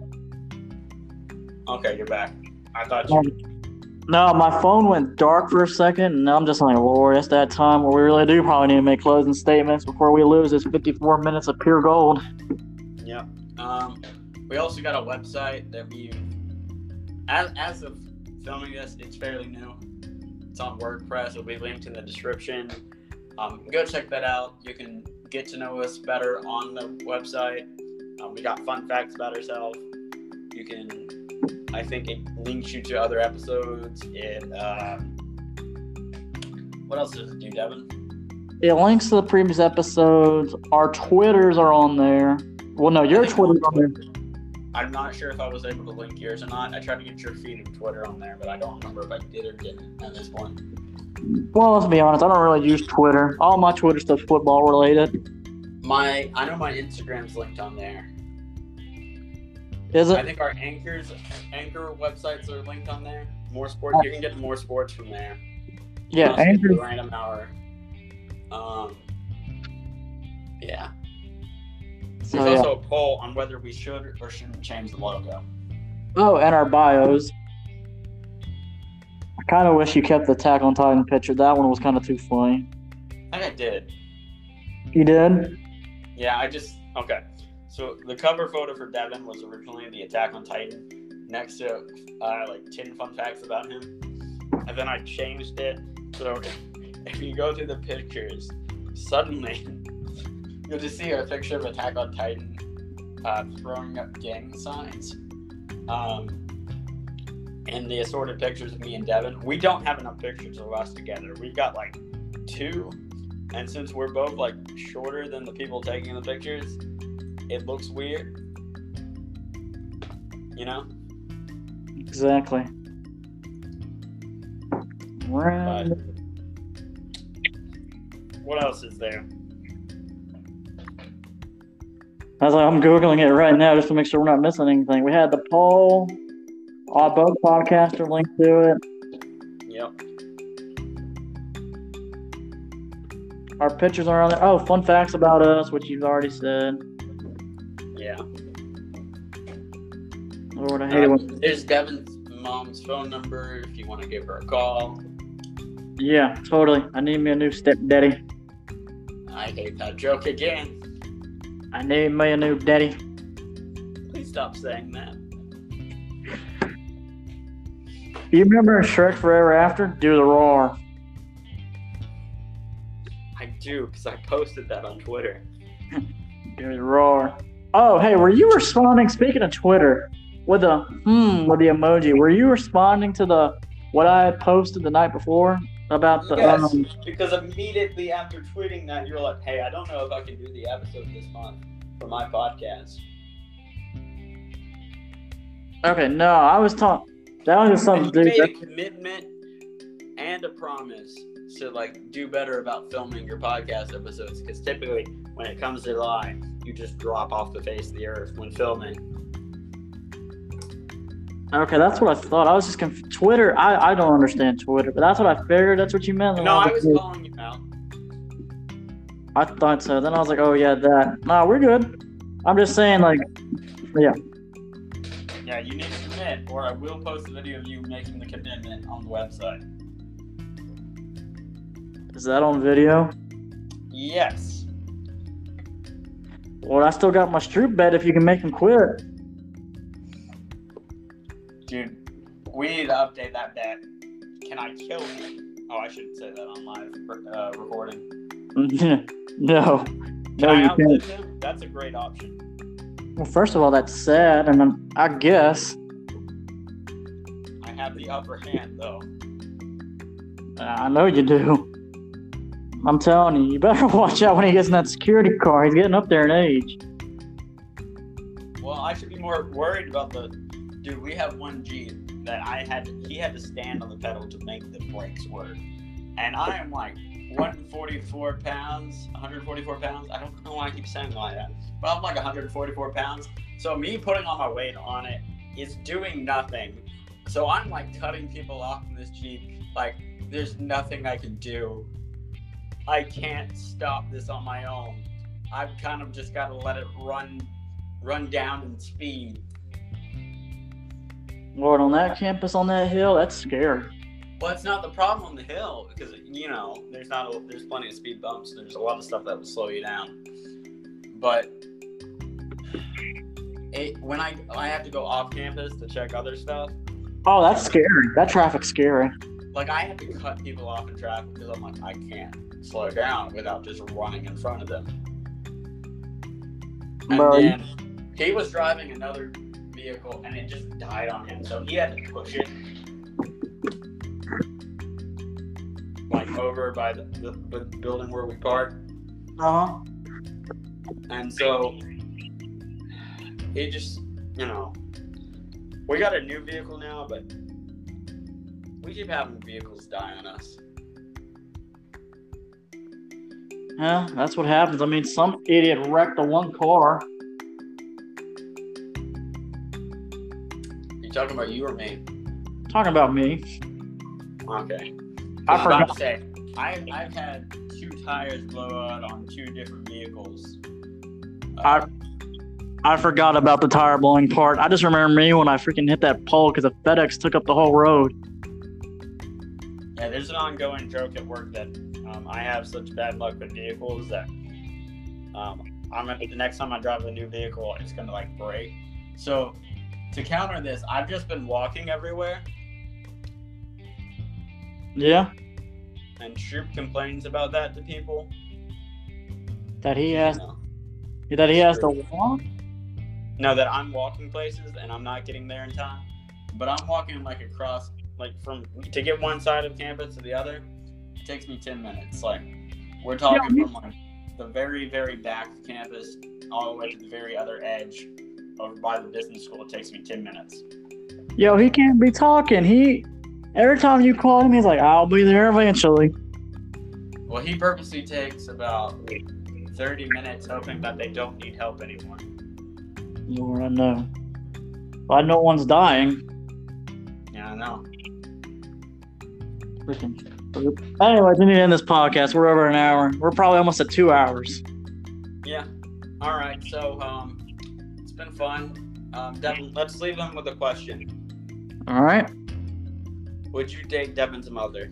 Okay, you're back. I thought you. No, my phone went dark for a second, and I'm just like, Lord, it's that time where we really do probably need to make closing statements before we lose this 54 minutes of pure gold. Yeah. Um, we also got a website that we, as, as of filming this, it's fairly new. It's on WordPress. It'll be linked in the description. Um, go check that out. You can get to know us better on the website. Um, we got fun facts about ourselves. You can, I think it links you to other episodes. It, uh, what else does it do, Devin? It links to the previous episodes. Our Twitters are on there. Well, no, your Twitter's on there. I'm not sure if I was able to link yours or not. I tried to get your feed of Twitter on there, but I don't remember if I did or didn't at this point. Well, let's be honest, I don't really use Twitter. All my Twitter stuff's football related. My, I know my Instagram's linked on there. Is I think our anchors, anchor websites are linked on there. Moore Sports, you can get more sports from there. You Yeah, Anchor. random hour. Um, yeah. There's yeah. also a poll on whether we should or shouldn't change the logo. Oh, and our bios. I kind of wish you kept the Attack on Titan picture. That one was kind of too funny. I think I did. You did? Yeah, I just okay. So the cover photo for Devin was originally the Attack on Titan, next to uh, like ten fun facts about him, and then I changed it. So if you go through the pictures, suddenly you'll just see a picture of Attack on Titan uh, throwing up gang signs, um, and the assorted pictures of me and Devin. We don't have enough pictures of us together. We've got like two and since we're both like shorter than the people taking the pictures, it looks weird. You know? Exactly. Right. What else is there? I was like, I'm googling it right now just to make sure we're not missing anything. We had the poll. Our both podcasts are linked to it. Yep. Our pictures are on there. Oh, fun facts about us, which you've already said. Yeah. Lord, I hate it Uh, there's Devin's mom's phone number if you want to give her a call. Yeah, totally. I need me a new stepdaddy. I hate that joke again. I need me a new daddy. Please stop saying that. You remember Shrek Forever After? Do the roar. I do, because I posted that on Twitter. Good roar. Oh, hey, were you responding? Speaking of Twitter, with a hmm with the emoji, were you responding to the what I had posted the night before about the? Yes, Um, because immediately after tweeting that, you're like, "Hey, I don't know if I can do the episode this month for my podcast." okay, no, I was talking. That was just some And you made a commitment and a promise to like do better about filming your podcast episodes because typically when it comes to July, you just drop off the face of the earth when filming. Okay, that's what I thought. I was just conf- Twitter. I, I don't understand Twitter, but that's what I figured. That's what you meant. No, I was calling you out. I thought so. Then I was like, oh yeah, that. No, we're good. I'm just saying, like, yeah. Yeah, you need to commit, or I will post a video of you making the commitment on the website. is that on video? Yes. Well, I still got my Stroop bet if you can make him quit. Dude, we need to update that bet. Can I kill him? Oh, I shouldn't say that on live uh, recording. no, no, I you can't. him? That's a great option. Well, first of all, that's sad, and then I guess I have the upper hand, though. I know you do. I'm telling you, you better watch out when he gets in that security car. He's getting up there in age. Well, I should be more worried about the dude. We have one Jeep that I had. He had to stand on the pedal to make the brakes work, and I am like 144 pounds, 144 pounds. I don't know why I keep saying like that, but I'm like 144 pounds. So me putting all my weight on it is doing nothing. So I'm like cutting people off in this Jeep. Like there's nothing I can do. I can't stop this on my own. I've kind of just got to let it run run down in speed. Lord, on that campus, on that hill, that's scary. Well, it's not the problem on the hill because you know there's not a, there's plenty of speed bumps. There's a lot of stuff that will slow you down. But it, when I I have to go off campus to check other stuff, Oh, that's scary. That traffic's scary. like I have to cut people off in traffic because I'm like I can't slow down without just running in front of them. And Bro, then he was driving another vehicle and it just died on him, so he had to push it like over by the, the, the building where we park. Uh huh. And so it just, you know, we got a new vehicle now, but we keep having vehicles die on us. Yeah, that's what happens. I mean, some idiot wrecked the one car. Talking about you or me? Talking about me. Okay. I I forgot. to say, I, I've had two tires blow out on two different vehicles. Uh, I forgot about the tire blowing part. I just remember me when I freaking hit that pole because the FedEx took up the whole road. yeah, there's an ongoing joke at work that um, I have such bad luck with vehicles that um, I'm gonna, the next time I drive a new vehicle, it's gonna like break. So to counter this, I've just been walking everywhere, Yeah, and Troop complains about that to people. that he has that he has to walk. No, that I'm walking places and I'm not getting there in time. But I'm walking like across, like from to get one side of campus to the other. It takes me ten minutes. Like we're talking Yeah. from like the very, very back of campus all the way to the very other edge over by the business school. It takes me ten minutes. Yo, he can't be talking. He every time you call him, he's like, "I'll be there eventually." Well, he purposely takes about thirty minutes, hoping that they don't need help anymore. Lord, I know. But no one's dying. Yeah, I know. Freaking. Anyways, we need to end this podcast. We're over an hour. We're probably almost at two hours. Yeah. All right. So um, been fun. Um, Devin, let's leave them with a question. All right. Would you date Devin's mother?